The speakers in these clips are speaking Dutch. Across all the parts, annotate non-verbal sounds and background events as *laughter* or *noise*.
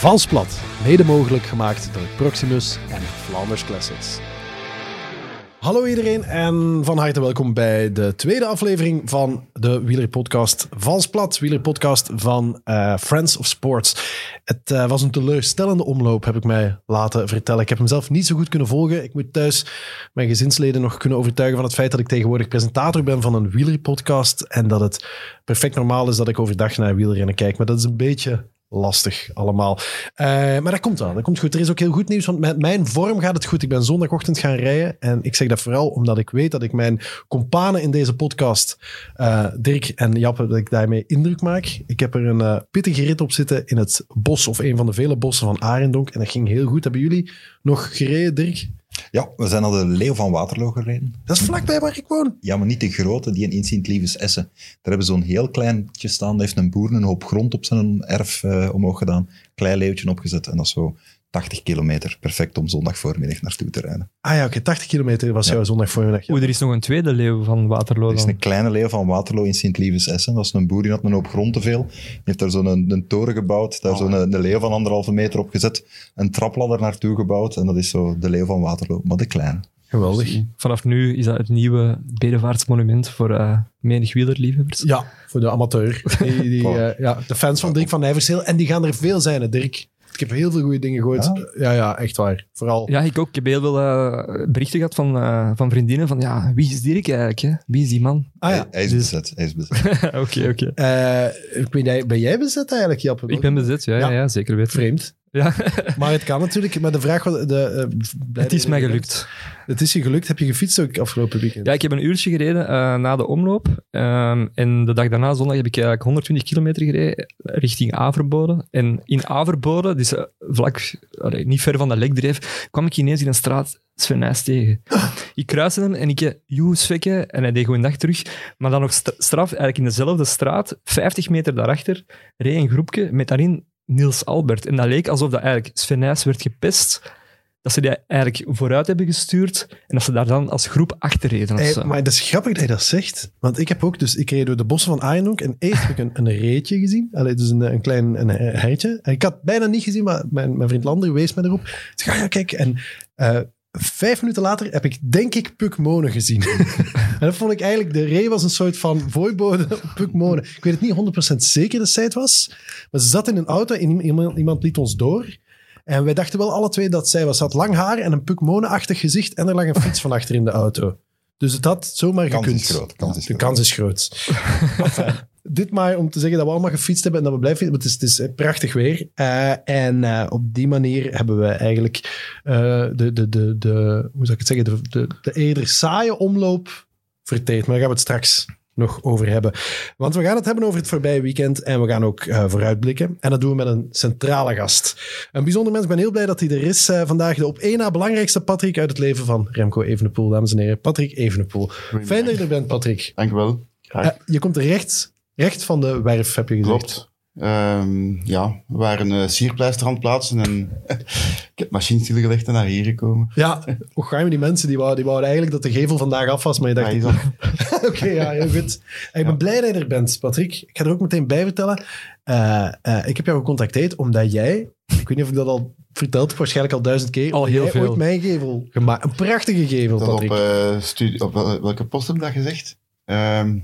Valsplat, mede mogelijk gemaakt door Proximus en Flanders Classics. Hallo iedereen en van harte welkom bij de tweede aflevering van de wielerpodcast Valsplat, wielerpodcast van uh, Friends of Sports. Het uh, was een teleurstellende omloop, heb ik mij laten vertellen. Ik heb hem zelf niet zo goed kunnen volgen. Ik moet thuis mijn gezinsleden nog kunnen overtuigen van het feit dat ik tegenwoordig presentator ben van een wielerpodcast en dat het perfect normaal is dat ik overdag naar wielrennen kijk. Maar dat is een beetje lastig allemaal. Uh, maar dat komt wel. Dat komt goed. Er is ook heel goed nieuws, want met mijn vorm gaat het goed. Ik ben zondagochtend gaan rijden en ik zeg dat vooral omdat ik weet dat ik mijn companen in deze podcast, uh, Dirk en Jappe, dat ik daarmee indruk maak. Ik heb er een uh, pittige rit op zitten in het bos of een van de vele bossen van Arendonk en dat ging heel goed. Hebben jullie nog gereden, Dirk? Ja, we zijn al de Leeuw van Waterloo gereden. Dat is vlakbij waar ik woon. Ja, maar niet de grote, die in Sint-Lievens Essen. Daar hebben ze zo'n heel kleintje staan. Daar heeft een boer een hoop grond op zijn erf uh, omhoog gedaan. Klein leeuwtje opgezet en dat is zo 80 kilometer. Perfect om zondag voormiddag naartoe te rijden. Ah ja, oké. Okay. 80 kilometer was ja. jouw zondag voormiddag. Ja. Oeh, er is nog een tweede leeuw van Waterloo Er is een kleine leeuw van Waterloo in Sint-Lievens-Essen. Dat is een boer die had een hoop grond te veel. Die heeft daar zo'n een, een, toren gebouwd. Daar oh. zo'n een, een leeuw van anderhalve meter op gezet. Een trapladder naartoe gebouwd. En dat is zo de leeuw van Waterloo. Maar de kleine. Geweldig. Vanaf nu is dat het nieuwe bedevaartsmonument voor uh, menig wielerliefhebbers. Ja, voor de amateur. Die, die, *laughs* uh, ja, de fans van Dirk van Nijverseel. En die gaan er veel zijn, hè, Dirk. Ik heb heel veel goede dingen gehoord. Ja, ja, ja echt waar. Vooral. Ja, ik ook. Ik heb heel veel uh, berichten gehad van, uh, van vriendinnen van ja, wie is Dirk eigenlijk? Hè? Wie is die man? Ah, ja. Hij is bezet. Hij is bezet. *laughs* Oké, oké. Okay, okay. ben, jij, ben jij bezet eigenlijk, Jappe? Ik ben bezet, ja, ja. ja zeker weten. Vreemd. Ja. *laughs* maar het kan natuurlijk. Maar de vraag... De, uh, het is mij gelukt. Het is je gelukt. Heb je gefietst ook afgelopen weekend? Ja, ik heb een uurtje gereden uh, na de omloop. Um, en de dag daarna, zondag, heb ik eigenlijk 120 kilometer gereden richting Averbode. En in Averbode, dus uh, vlak, allee, niet ver van de lekdreef, kwam ik ineens in een straat Sven Nijs tegen. ik kruiste hem en ik, joe, Svekke. En hij deed gewoon dag terug. Maar dan nog straf, eigenlijk in dezelfde straat, 50 meter daarachter, reed een groepje met daarin Niels Albert. En dat leek alsof dat eigenlijk Sven werd gepest. Dat ze die eigenlijk vooruit hebben gestuurd en dat ze daar dan als groep achter reden. Hey, maar dat is grappig dat je dat zegt. Want ik heb ook, dus ik reed door de bossen van Arendonk en eerst heb ik een, een reetje gezien. Allee, dus een, een klein een hertje. En ik had bijna niet gezien, maar mijn, mijn vriend Lander wees me erop. Ik zei, ja, kijk. En uh, Vijf minuten later heb ik, denk ik, Puk Monen gezien. *laughs* en dat vond ik eigenlijk, de ree was een soort van voorbode op Puk Monen. Ik weet het niet 100% zeker dat zij het was, maar ze zat in een auto en iemand, iemand liet ons door. En wij dachten wel alle twee dat zij was. Ze had lang haar en een Puk Monen-achtig gezicht en er lag een fiets van achter in de auto. Dus het had zomaar kans gekund. Is groot, kans is de kans is groot. *laughs* enfin, dit maar om te zeggen dat we allemaal gefietst hebben en dat we blijven fietsen. Het is, het is prachtig weer. Uh, en uh, op die manier hebben we eigenlijk uh, de, de, de, de, hoe zou ik het zeggen, de, de, de eerder saaie omloop verteerd. Maar daar gaan we het straks nog over hebben. Want we gaan het hebben over het voorbije weekend en we gaan ook uh, vooruitblikken. En dat doen we met een centrale gast. Een bijzonder mens. Ik ben heel blij dat hij er is uh, vandaag. De op één na belangrijkste Patrick uit het leven van Remco Evenepoel, dames en heren. Patrick Evenepoel. Fijn dat je er bent, Patrick. Dank je wel. Uh, je komt recht, recht van de werf, heb je gezegd. Klopt. Um, ja, we waren een sierpleister aan het plaatsen en *laughs* ik heb machine stilgelegd en naar hier gekomen. Ja, hoe gaan we die mensen? Die wouden, die wouden eigenlijk dat de gevel vandaag af was, maar je dacht... Ja, *laughs* Oké, okay, ja, heel goed. Ik ben ja. blij dat je er bent, Patrick. Ik ga er ook meteen bij vertellen. Uh, uh, ik heb jou gecontacteerd omdat jij... Ik weet niet of ik dat al verteld heb, waarschijnlijk al duizend keer. Al heel jij veel. ooit mijn gevel gemaakt. Een prachtige gevel, dat Patrick. Op, uh, studie, op welke post heb ik dat gezegd? Um,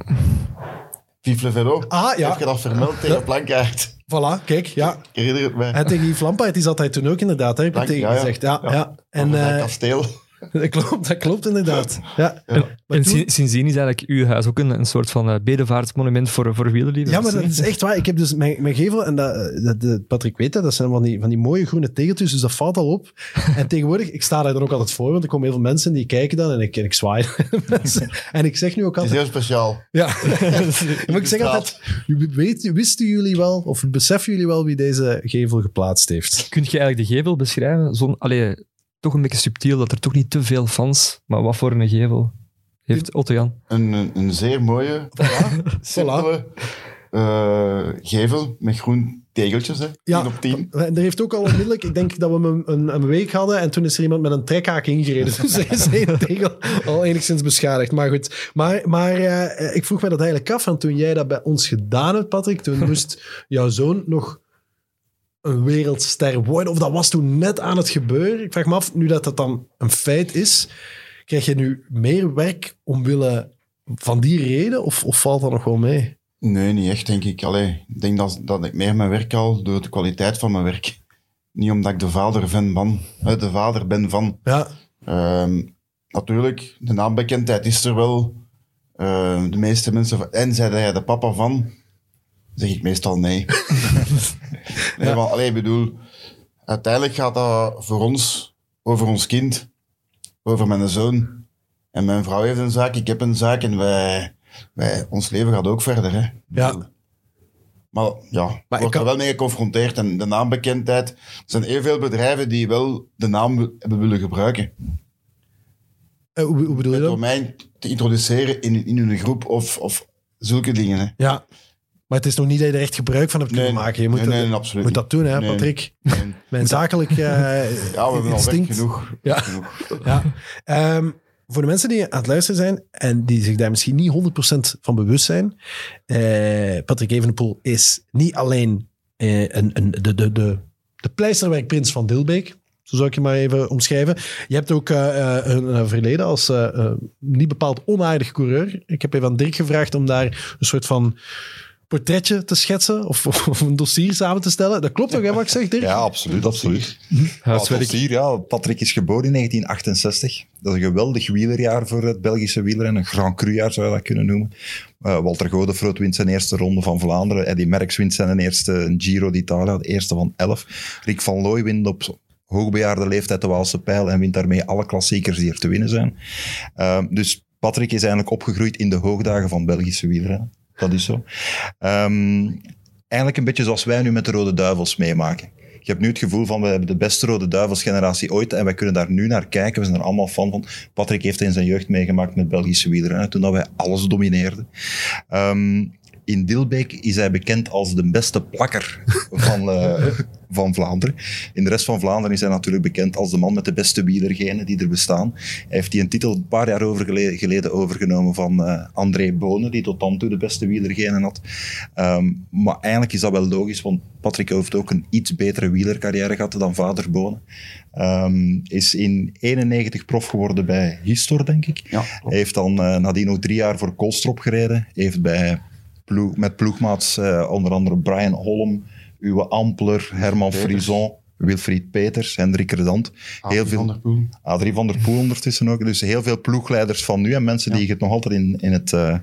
Le Velo. Ah, ja. Heb je dat vermeld tegen Plankaart? Voilà, kijk, ja. *laughs* Ik herinner het mij. En tegen Yves Lampaert, die zat hij toen ook inderdaad, hè, heb Plank, tegen ja, gezegd. Ja, ja. Ja. En, uh, kasteel. *laughs* dat, klopt, dat klopt inderdaad. Ja. En, en toen... sindsdien is eigenlijk uw huis ook een, een soort van uh, bedevaartsmonument voor, voor wielerliefhebbers. Ja, maar dat is echt waar. Ik heb dus mijn, mijn gevel, en dat, dat, dat, Patrick weet dat, dat zijn van die, van die mooie groene tegeltjes, dus dat valt al op. *laughs* en tegenwoordig, ik sta daar dan ook altijd voor, want er komen heel veel mensen die kijken dan en ik, en ik zwaai *laughs* En ik zeg nu ook altijd... Het is heel speciaal. Ja. maar ik zeg altijd, weet, wisten jullie wel, of beseffen jullie wel wie deze gevel geplaatst heeft? Kun je eigenlijk de gevel beschrijven? Zo'n, allee, toch een beetje subtiel, dat er toch niet te veel fans, maar wat voor een gevel heeft Otto Jan? Een, een, een zeer mooie, *laughs* voilà. simpele uh, gevel met groen tegeltjes, hè? Ja, 10 op 10. En er heeft ook al onmiddellijk, ik denk dat we hem een, een, week hadden en toen is er iemand met een trekhaak ingereden. Dus hij is één tegel al enigszins beschadigd. Maar goed, maar, maar uh, ik vroeg me dat eigenlijk af. En toen jij dat bij ons gedaan hebt, Patrick, toen moest jouw zoon nog een wereldster worden. Of dat was toen net aan het gebeuren. Ik vraag me af, nu dat dat dan een feit is, krijg je nu meer werk omwille van die reden? Of, of valt dat nog wel mee? Nee, niet echt, denk ik. Allee, ik denk dat, dat ik meer mijn werk al door de kwaliteit van mijn werk. Niet omdat ik de vader van ben, eh, de vader ben van. Ja, Ehm, natuurlijk, de naambekendheid is er wel. Eh, de meeste mensen van, en zei jij de papa van? Zeg ik meestal nee. *laughs* nee, maar allee, ik bedoel, uiteindelijk gaat dat voor ons over ons kind, over mijn zoon. En mijn vrouw heeft een zaak, ik heb een zaak en wij, wij, ons leven gaat ook verder. Hè. Ja. Maar ja, Maar wordt kan- er wel mee geconfronteerd. En de naambekendheid, er zijn heel veel bedrijven die wel de naam hebben willen gebruiken. Eh, hoe, hoe bedoel je Door dat? mij te introduceren in, in hun groep of, of zulke dingen. Hè. Ja, maar het is nog niet dat je er echt gebruik van hebt kunnen maken. Je moet, nee, dat, nee, absoluut moet dat doen, hè. Patrick? *laughs* Mijn zakelijk eh Ja, we hebben al instinct. werk genoeg. Ja. Genoeg. Ja. Ehm, voor de mensen die aan het luisteren zijn en die zich daar misschien niet 100% van bewust zijn, eh, Patrick Evenepoel is niet alleen eh, een, een, de, de, de, de pleisterwerkprins van Dilbeek. Zo zou ik je maar even omschrijven. Je hebt ook een, verleden als niet bepaald onaardig coureur. Ik heb even aan Dirk gevraagd om daar een soort van portretje te schetsen of, of een dossier samen te stellen. Dat klopt toch, hè, wat ik zeg, Dirk? Ja, absoluut, absoluut. Huiswerk. Ja, hier, ja, Patrick is geboren in 1968. Dat is een geweldig wielerjaar voor het Belgische wielrennen. Een Grand Cru-jaar zou je dat kunnen noemen. Eh, Walter Godefroot wint zijn eerste ronde van Vlaanderen. Eddie Merckx wint zijn eerste Giro d'Italia, de eerste van elf. Rick van Looy wint op hoogbejaarde leeftijd de Waalse Pijl en wint daarmee alle klassiekers die er te winnen zijn. Eh, dus Patrick is eigenlijk opgegroeid in de hoogdagen van Belgische wielrennen. Dat is zo. Ehm, eigenlijk een beetje zoals wij nu met de Rode Duivels meemaken. Je hebt nu het gevoel van, we hebben de beste Rode Duivels-generatie ooit en wij kunnen daar nu naar kijken. We zijn er allemaal fan van. Patrick heeft in zijn jeugd meegemaakt met Belgische wielrennen, toen dat wij alles domineerden. Ehm, in Dilbeek is hij bekend als de beste plakker van, eh, *laughs* van Vlaanderen. In de rest van Vlaanderen is hij natuurlijk bekend als de man met de beste wielergenen die er bestaan. Hij heeft die een titel een paar jaar over gele- geleden overgenomen van eh, André Bonen, die tot dan toe de beste wielergenen had. Ehm, maar eigenlijk is dat wel logisch, want Patrick heeft ook een iets betere wielercarrière gehad dan vader Bonen. Ehm, is in 91 prof geworden bij Histor, denk ik. Ja, Hij heeft dan eh, nadien nog drie jaar voor Koolstrop gereden. Heeft bij ploeg, met ploegmaats eh, onder andere Brian Holm, Uwe Ampler, Herman Peters. Frison, Wilfried Peters, Hendrik Redant. Heel veel, Van der Poel. Adrie van der Poel ondertussen ook. Dus heel veel ploegleiders van nu en mensen die je het nog altijd in, in, het, eh,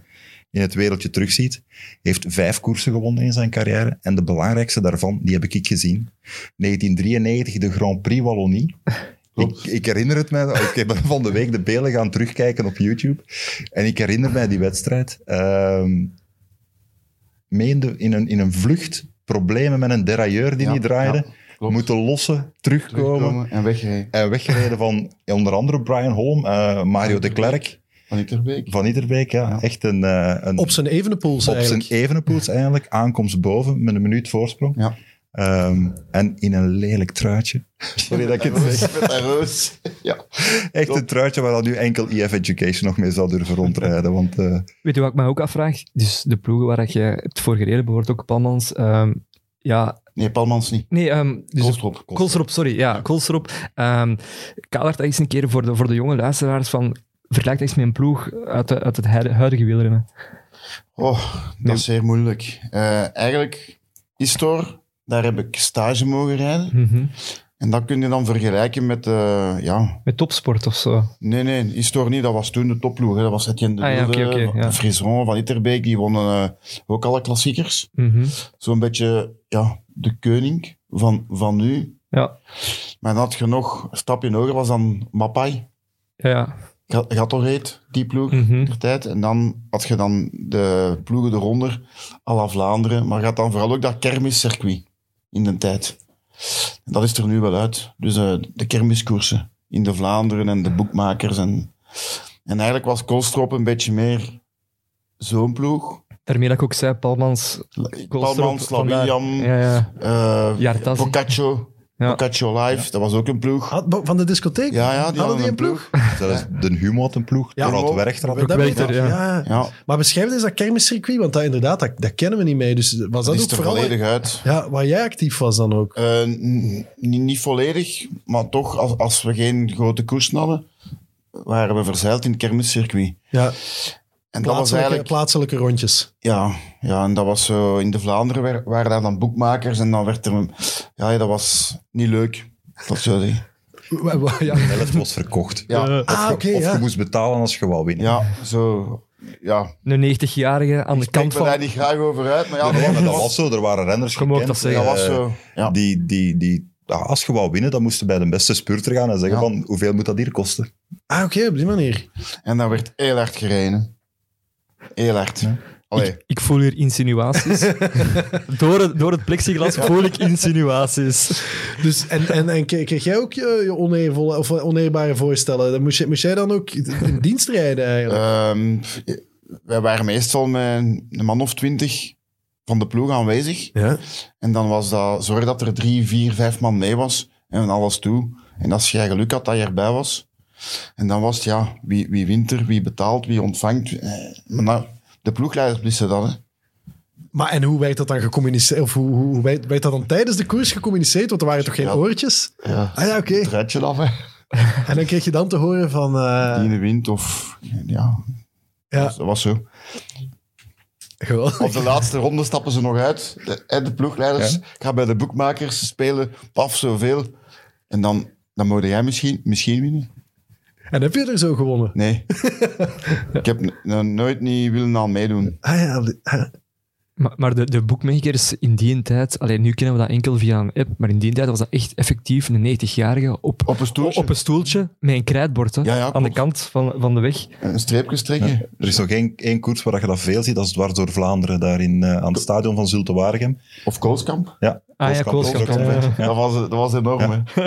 in het wereldje terugziet. Heeft vijf koersen gewonnen in zijn carrière. En de belangrijkste daarvan, die heb ik gezien. 1993, de Grand Prix Wallonie. *laughs* Ik, ik herinner het mij, ik ben *laughs* van de week de beelden gaan terugkijken op YouTube. En ik herinner mij die wedstrijd. Ehm mee in, de- in, een, in een vlucht, problemen met een derailleur die Ja, niet draaide. ja, moeten lossen, terugkomen. Terugkomen en wegrijden. En weggereden van onder andere Brian Holm, eh, Mario de Klerk Van Iederbeek. Ja. Ja. Echt een, eh, een Op zijn evenepoels op eigenlijk. zijn evenepoels *laughs* eigenlijk. Aankomst boven met een minuut voorsprong. Ja. Ehm, en in een lelijk truitje. Sorry dat ik het zeg. Met een roos. Ja. Echt een truitje waar dan nu enkel EF Education nog mee zou durven rondrijden. Want eh, Weet je wat ik me ook afvraag? Dus de ploegen waar je hebt voor gereden, bijvoorbeeld ook Palmans. ehm, ja, Nee, Palmans niet. nee, ehm dus Koolstrop. Koolstrop, sorry. Ja, Koolstrop. Um, Kadert dat eens een keer voor de, voor de jonge luisteraars van... Vergelijk dat eens met een ploeg uit, de, uit het huidige- wielrennen. Oh, dat is zeer moeilijk. Eh, eigenlijk, Istor, daar heb ik stage mogen rijden. Mhm. En dat kun je dan vergelijken met, eh, ja... Met topsport of zo. Nee, nee, Istor niet. Dat was toen de topploeg. Hè. Dat was Etienne de Ah, ja, ja. Frison, Van Itterbeek. Die wonnen eh, ook alle klassiekers. Mhm. Zo'n beetje, ja, de koning van, van nu. Ja. Maar dan had je nog een stapje hoger, was dan Mapai. Ja, ja. Ga- Gatorade, die ploeg, Mhm. der tijd. En dan had je dan de ploegen eronder, à la Vlaanderen. Maar gaat dan vooral ook dat kermiscircuit in de tijd. En dat is er nu wel uit. Dus eh, de kermiskoersen in de Vlaanderen en de boekmakers. En, en eigenlijk was Koolstrop een beetje meer zo'n ploeg. Daarmee dat ik ook zei, Palmans... Koolstrop, Palmans. William, Ja, ja. eh Jartas. Boccaccio. Ja. Boccaccio Live, dat was ook een ploeg. Had- Van de discotheek? Ja, ja, die Hadden hadden die een ploeg? Zelfs de Humo had een ploeg, Ja, ja, Dorald Humo. Werchter had Dat een Werchter, ik, ja. Ja, Maar beschrijf eens dat kermiscircuit, want dat inderdaad, dat, dat kennen we niet mee. Dus was dat, dat is ook er vooral... volledig uit. Ja, waar jij actief was dan ook? Eh, n- niet, niet volledig, maar toch, als, als we geen grote koersen hadden, waren we verzeild in het kermiscircuit. Ja, En dat was plaatselijke, eigenlijk... plaatselijke rondjes. Ja, ja, en dat was zo... In de Vlaanderen wa- waren daar dan boekmakers en dan werd er... Ja, dat was niet leuk. Dat zou *laughs* ik wa- Ja, helft was verkocht. Ja, Ah, oké, of ja. je moest betalen als je wou winnen. ja, zo... Ja, Een 90-jarige aan de ik kant van... daar niet graag over uit, maar ja, Nee, dat, maar dat was, zo. Er waren renners gekend, dat zeggen. dat was eh, zo... Ja. Die, die, die, ja, als je wou winnen, dan moesten bij de beste spurter gaan en zeggen Ja. van, hoeveel moet dat hier kosten? Ah, oké, op die manier. En dan werd heel hard gereden. Heel hard. Allee, Ik, ik voel hier insinuaties. *laughs* door, het, door het plexiglas voel ik insinuaties. Dus, en, en, en kreeg jij ook je, je oneervolle, of oneerbare voorstellen? Dan moest, je, moest jij dan ook in dienst rijden eigenlijk? Ehm, wij waren meestal met een man of twintig van de ploeg aanwezig. ja. En dan was dat zorg dat er drie, vier, vijf man mee was en alles toe. En als jij geluk had dat je erbij was. En dan was het ja, wie, wie wint er, wie betaalt, wie ontvangt. Eh, Maar nou, de ploegleiders blissen dat. Hè. Maar en hoe werd dat dan gecommuniceerd? Of hoe, hoe, hoe werd, werd dat dan tijdens de koers gecommuniceerd? Want er waren toch geen Ja. oortjes? Ja. Ah ja, oké. Het rijtje af, hè. *laughs* En dan kreeg je dan te horen van... eh, Die wint of... Ja, ja, dat was zo. geweldig. Op de laatste ronde stappen ze nog uit. De, de ploegleiders Ja. gaan bij de boekmakers spelen. Paf, zoveel. En dan, dan moet jij misschien, misschien winnen. En heb je er zo gewonnen? Nee. *laughs* ik heb nooit niet willen aan meedoen. Ah ja, ah, Maar, maar de, de boekmakers in die tijd, alleen nu kennen we dat enkel via een app, maar in die tijd was dat echt effectief een 90-jarige op, Op een stoeltje. op een stoeltje met een krijtbord hè, Ja, ja, aan de kant van, van de weg. Een streepje strekken. Er is nog één, één koers waar je dat veel ziet, dat is dwars door Vlaanderen, daar in, eh, aan het stadion van Zulte Waregem. Of Koolskamp. Ja, Ah ja, Koolskamp. Dat, was, dat was enorm, hè.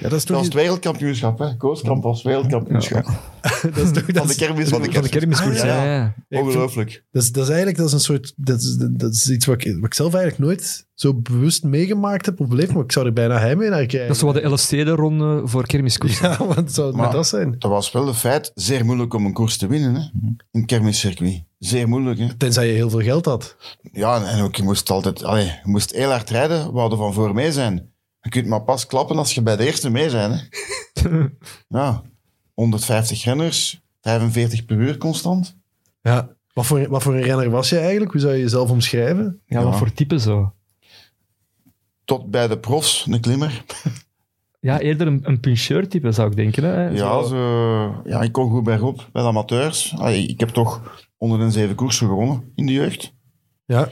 ja, dat is Dat was het wereldkampioenschap, hè. Koolskamp was wereldkampioenschap. *laughs* dat is toch... Dat Van de is, kermis. Van de Van de kermiskoers, Ah, ja. Ongelooflijk. dat, is, dat is eigenlijk dat is een soort... Dat is, dat is iets wat ik, wat ik zelf eigenlijk nooit zo bewust meegemaakt heb of beleefd, maar ik zou er bijna heimwee naar krijgen. Dat is wat de Elfstede-ronde voor kermiskoers. Ja, want *laughs* zou het Maar- met dat zijn? Dat was wel een feit. Zeer moeilijk om een koers te winnen, hè. In het kermiscircuit. Zeer moeilijk, hè. Tenzij je heel veel geld had. Ja, en ook je moest altijd... Allee, je moest heel hard rijden. We hadden van voor mee zijn. Je kunt maar pas klappen als je bij de eerste mee zijn, hè. *laughs* ja. 150 renners. 45 per uur constant. Ja. Wat voor, wat voor een renner was je eigenlijk? Hoe zou je jezelf omschrijven? Ja, Ja. wat voor type zo? Tot bij de profs, een klimmer. Ja, eerder een, een puncheur-type zou ik denken. Hè? Ja, zo, ja, ik kon goed bergop bij de amateurs. Allee, ik heb toch onder de zeven koersen gewonnen in de jeugd. Ja.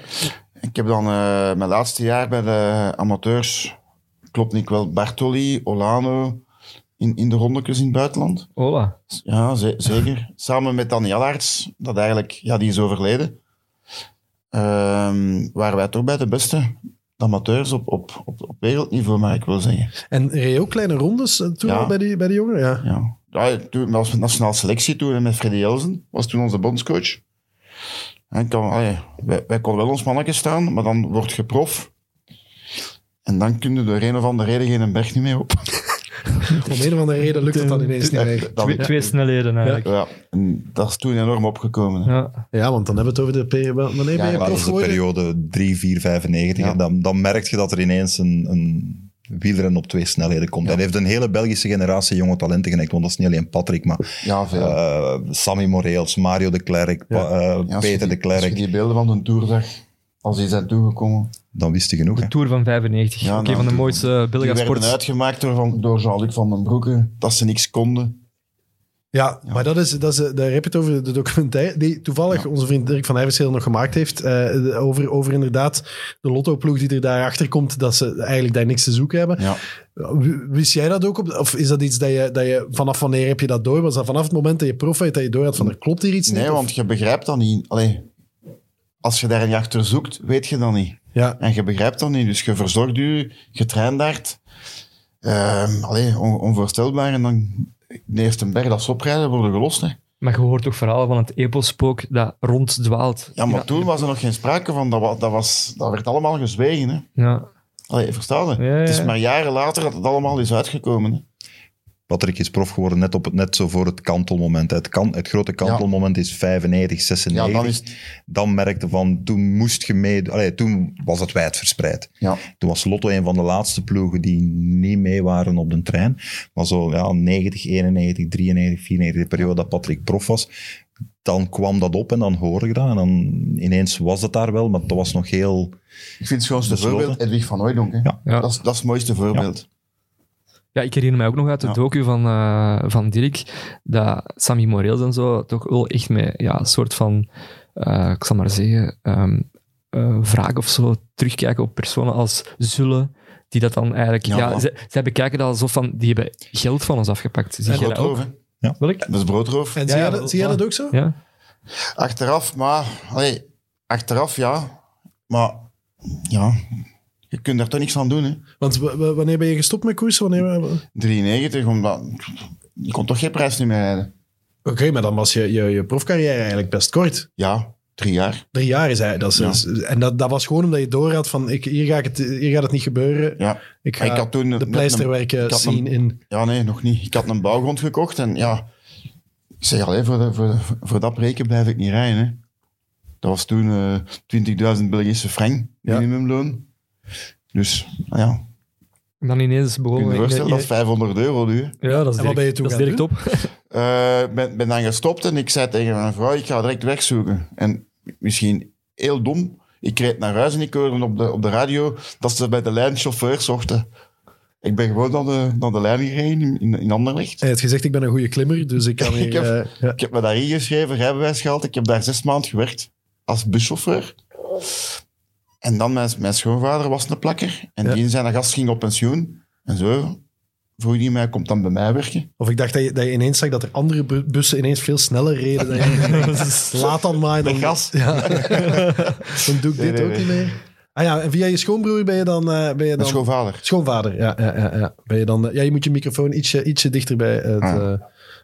Ik heb dan eh, mijn laatste jaar bij de amateurs, klopt niet wel, Bartoli, Olano, in, in de rondekjes in het buitenland. Hola. Ja, ze- zeker. Samen met Danny Allarts, dat eigenlijk, ja, die is overleden. Ehm, waren wij toch bij de beste amateurs op, op, op, op wereldniveau, maar ik wil zeggen. En reed ook kleine rondes eh, toen Ja. al bij die, bij die jongeren? Ja. Ja. Ja, toen was met nationale selectie toen en met Freddy Elzen, was toen onze bondscoach. En kan, allee, wij, wij konden wel ons mannetje staan, maar dan word je prof. En dan kun je door een of andere reden geen berg niet meer op. *laughs* *laughs* Om een of andere reden lukt het dan ineens niet meer. Twee, twee snelheden eigenlijk. ja, en dat is toen enorm opgekomen. hè. Ja. Ja, want dan hebben we het over de... peri- Wanneer ben je Ja, Ja, dat prof is de geworden? periode 3, 4, 95. Ja. En dan, dan merk je dat er ineens een, een wielren op twee snelheden komt. En hij heeft een hele Belgische generatie jonge talenten genekt. Want dat is niet alleen Patrick, maar Ja, veel. eh, Sammy Moreels, Mario de Klerk, Pa- eh, Peter die- de Als je Klerk. die beelden van de Tour zag, als die zijn toegekomen, Dan wist je genoeg. hè. De Tour van 95. Ja, Oké, nou, van de die- mooiste die Belga werden sports. uitgemaakt door, van- door Jean-Luc van den Broeke, dat ze niks konden. Ja, maar dat is, dat is, daar heb je het over de documentaire die toevallig onze vriend Dirk van Heijverschil nog gemaakt heeft. eh, de- over, over inderdaad de lottoploeg die er daarachter komt, dat ze eigenlijk daar niks te zoeken hebben. Ja. Wist jij dat ook? Op, of is dat iets dat je, dat je... Vanaf wanneer heb je dat door? Was dat vanaf het moment dat je prof werd, dat je door had van er klopt hier iets niet? Nee, want je begrijpt dat niet. Allee, als je daar niet achter zoekt, weet je dat niet. Ja, En je begrijpt dat niet. Dus je verzorgt je, je traint daar. Ehm allee, on- onvoorstelbaar. En dan de eerste berg dat ze oprijden, worden gelost. Hè. Maar je hoort ook verhalen van het epelspook dat ronddwaalt. Ja, maar toen was er nog geen sprake van. Dat, wa- dat, was, dat werd allemaal gezwegen. Hè. Ja. Allee, verstaan je? Ja, ja, Het is maar jaren later dat het allemaal is uitgekomen. Hè. Patrick is prof geworden net, op het, net zo voor het kantelmoment. Het, kan, het grote kantelmoment is 95, 96. Ja, dan is. Dan merkte van, toen moest je mee... Allee, toen was het wijdverspreid. Ja. Toen was Lotto een van de laatste ploegen die niet mee waren op de trein. Maar zo ja, 90, 91, 93, 94, de periode dat Patrick prof was, dan kwam dat op en dan hoorde je dat. En dan ineens was het daar wel, maar dat was nog heel... Ik vind het schoonste voorbeeld Edwig van Hooijdonk. Ja. Ja. Dat, is, dat is het mooiste voorbeeld. Ja, ik herinner mij ook nog uit de Ja. docu van, eh, van Dirk, dat Sammy Moreels en zo toch wel echt met ja, een soort van, eh, ik zal maar zeggen, ehm eh, wraak of zo terugkijken op personen als Zullen, die dat dan eigenlijk... Ja, Ja, zij, zij bekijken dat alsof van, die hebben geld van ons afgepakt. Zie jij dat ook? hè. Welk? Dat is broodroof. En Ja, zie, ja, jij, dat- zie jij dat ook zo? Ja? Achteraf, maar... Allee, achteraf, ja. Maar, ja... Je kunt daar toch niks aan doen, hè. Want wanneer ben je gestopt met koersen? Wanneer... Oké, 93, omdat... Je kon toch geen prijs niet meer rijden. maar dan was je, je, je profcarrière eigenlijk best kort. Ja, drie jaar. Drie jaar is hij. Dat is, Ja. en dat, dat was gewoon omdat je door had van, ik, hier, ga ik het, hier gaat het niet gebeuren. Ja. Ik ga ik had toen de pleisterwerken zien in... Ja, nee, nog niet. Ik had een bouwgrond gekocht en ja... Ik zeg, allee, voor, de- voor, voor dat breken blijf ik niet rijden, hè. Dat was toen eh 20.000 Belgische frank, minimumloon. Dus, nou ja, En dan ineens kun je begonnen... je voorstellen, dat is in- 500 euro nu, ja, dat is En wat direct, ben je toen dat is direct op. *laughs* Eh, ben, ben dan gestopt en ik zei tegen mijn vrouw, ik ga direct wegzoeken. En misschien heel dom, ik reed naar huis en ik hoorde op de, op de radio dat ze bij de lijn chauffeur zochten. Ik ben gewoon naar de, naar de lijn gereden in, in Anderlecht. Hij heeft gezegd, ik ben een goede klimmer, dus ik kan hier... *laughs* Ik heb- eh, ja. Ik heb me daar ingeschreven, rijbewijs gehaald. Ik heb daar zes maanden gewerkt als buschauffeur. En dan mijn, mijn schoonvader was een plakker. En Ja. die zijn gast ging op pensioen. En zo vroeg die mij, komt dan bij mij werken? Of ik dacht dat je, dat je ineens zag dat er andere bu- bussen ineens veel sneller reden. Dan je, *laughs* laat dan maar. Dan, gas. Ja. *laughs* dan doe ik Nee, dit nee, ook nee. niet meer. Ah ja, en via je schoonbroer ben je dan... eh, ben je dan schoonvader. Schoonvader, ja. ja, ja, ja. Ben je, dan, eh, ja je moet je microfoon ietsje, ietsje dichter bij het... Ah. eh,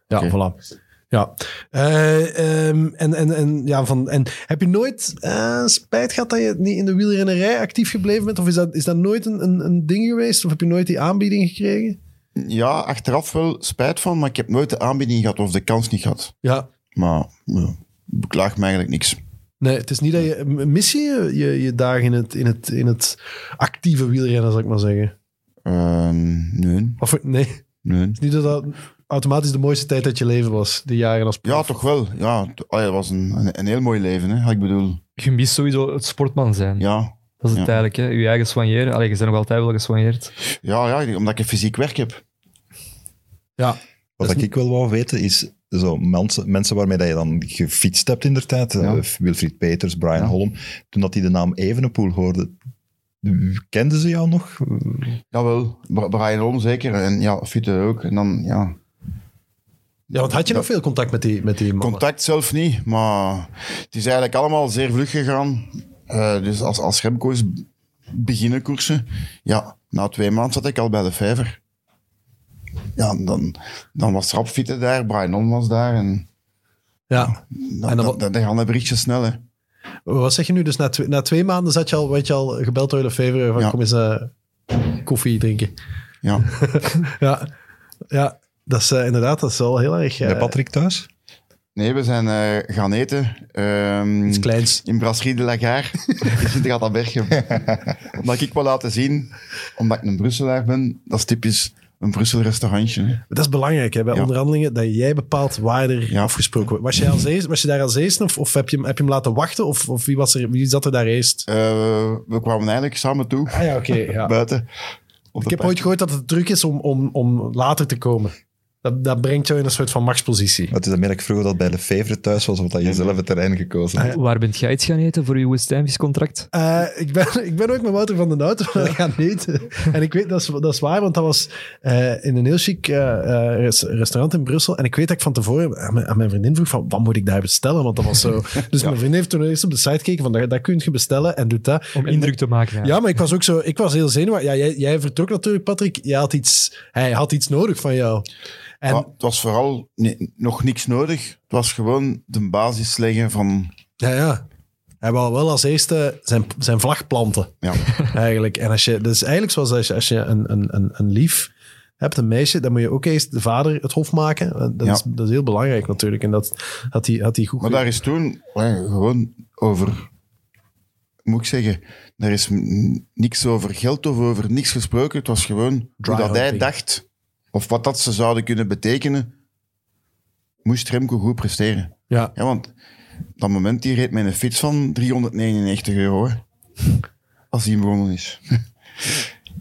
ja, voilà. Ja. Eh, ehm, en, en, en, ja, van, en heb je nooit eh, spijt gehad dat je niet in de wielrennerij actief gebleven bent? Of is dat, is dat nooit een, een, een ding geweest? Of heb je nooit die aanbieding gekregen? Ja, achteraf wel spijt van, maar ik heb nooit de aanbieding gehad of de kans niet gehad. Ja. Maar ja, beklaag me eigenlijk niks. Nee, het is niet dat je... Mis je je, je dagen in het, in, het, in het actieve wielrennen, zal ik maar zeggen? Ehm, nee, Of nee, nee. het is niet dat dat automatisch de mooiste tijd uit je leven was, die jaren als prof. Ja, toch wel. Ja, het was een, een, een heel mooi leven. Hè. Ik bedoel, Je mist sowieso het sportman zijn. ja, Dat is het Ja. eigenlijk, hè. Je eigen soigneren. Allee, je bent nog altijd wel gesoigneerd. ja, ja, omdat ik fysiek werk heb. Ja. Wat is ik wel wou weten is, zo, mensen, mensen waarmee dat je dan gefietst hebt in der tijd, eh, Ja. Wilfried Peters, Brian Ja. Holm, toen dat die de naam Evenepoel hoorde, kenden ze jou nog? Jawel, Brian Holm zeker. En ja, Fiete ook. En dan, ja, Ja, want had je nog veel contact met die, met die mannen? contact zelf niet. Maar het is eigenlijk allemaal zeer vlug gegaan. Eh, dus als, als Remco is beginnen koersen, ja, na twee maanden zat ik al bij de vijver. Ja, dan, dan was Rap Fiete daar, Brian was daar. En Ja. dan, En dan dan, gaan de berichtjes snel, hè. Wat zeg je nu? Dus na, twee- na twee maanden zat je al, werd je al gebeld door de Fever van Ja. kom eens eh, koffie drinken. Ja. *laughs* Ja, ja dat is eh, inderdaad, dat is wel heel erg... eh, Bij Patrick thuis? Nee, we zijn eh, gaan eten. ehm, iets kleins. in Brasserie de la Gare. *laughs* in Sint-Gata-Berchem. omdat ik wil laten zien, omdat ik een Brusselaar ben, dat is typisch een Brussel restaurantje. hè. Dat is belangrijk hè, bij Ja. onderhandelingen, dat jij bepaalt waar er Ja. afgesproken wordt. Was, jij als eerst, was je daar als eerste of, of heb, je, hem- heb je hem laten wachten? Of, of wie, was er, wie zat er daar eerst? Eh, we kwamen eigenlijk samen toe, Ah ja, oké. ja. *laughs* buiten. Ik heb ooit gehoord dat het druk is om, om, om later te komen. Dat, dat brengt jou in een soort van machtspositie. Het is dan merk ik vroeger dat bij de Favre thuis was, of dat je zelf het terrein gekozen hebt. Waar bent jij iets gaan eten voor je contract? Eh, ik, ben, ik ben ook met Wouter van den Hout *laughs* gaan eten. En ik weet, dat is, dat is waar, want dat was eh, in een heel chic eh, res- restaurant in Brussel. En ik weet dat ik van tevoren aan mijn, aan mijn vriendin vroeg van, wat moet ik daar bestellen? Want dat was zo... *laughs* Dus mijn vriendin heeft toen eerst op de site gekeken van, dat, dat kun je bestellen en doet dat. Om En- indruk te maken. Ja, maar ik was ook zo, ik was heel zenuwachtig. Ja, jij, jij vertrok natuurlijk, Patrick. Jij had iets, hij had iets nodig van jou. En Maar het was vooral nee, nog niks nodig. Het was gewoon de basis leggen van... ja, ja. Hij wou wel als eerste zijn, zijn vlag planten, Ja. *laughs* eigenlijk. En als je, dus eigenlijk zoals als je, als je een, een, een, een lief hebt, een meisje, dan moet je ook eerst de vader het hof maken. Dat, Ja. is, dat is heel belangrijk natuurlijk. En dat had hij, had hij goed Maar daar is toen gewoon over, moet ik zeggen, daar is niks over geld of over niks gesproken. Het was gewoon Dry hoe dat hij dacht, of wat dat ze zouden kunnen betekenen, moest Remco goed presteren. Ja, Ja, want dat moment die reed met een fiets van 399 euro, als hij begonnen is.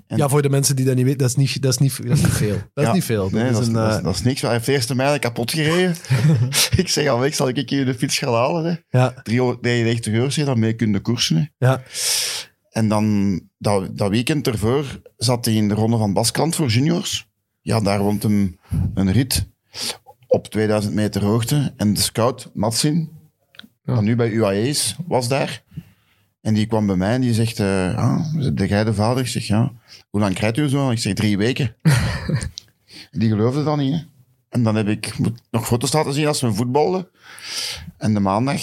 En- *laughs* ja, voor de mensen die dat niet weten, dat is niet, dat is niet, dat is niet veel. Dat is niet veel. Dat Nee, is dat is, een, dat, is, eh, dat is niks. Hij heeft de eerste mijl kapot gereden. *laughs* ik zeg al weg, zal ik hier de fiets gaan halen. Hè. ja, 399 euro, zeg, dan mee kunnen koersen. Hè. ja, En dan, dat, dat weekend ervoor, zat hij in de ronde van Baskeland voor juniors. Ja, daar wond hem een rit op 2000 meter hoogte. En de scout, Matsin, Ja. dat nu bij UAE is, was daar. En die kwam bij mij en die zegt, eh ah, de jij de vader? Ik zeg, ja. Hoe lang krijgt u zo? aan?" Ik zeg, drie weken. *laughs* die geloofde dat niet, hè. En dan heb ik nog foto's laten zien als we voetbalden. En de maandag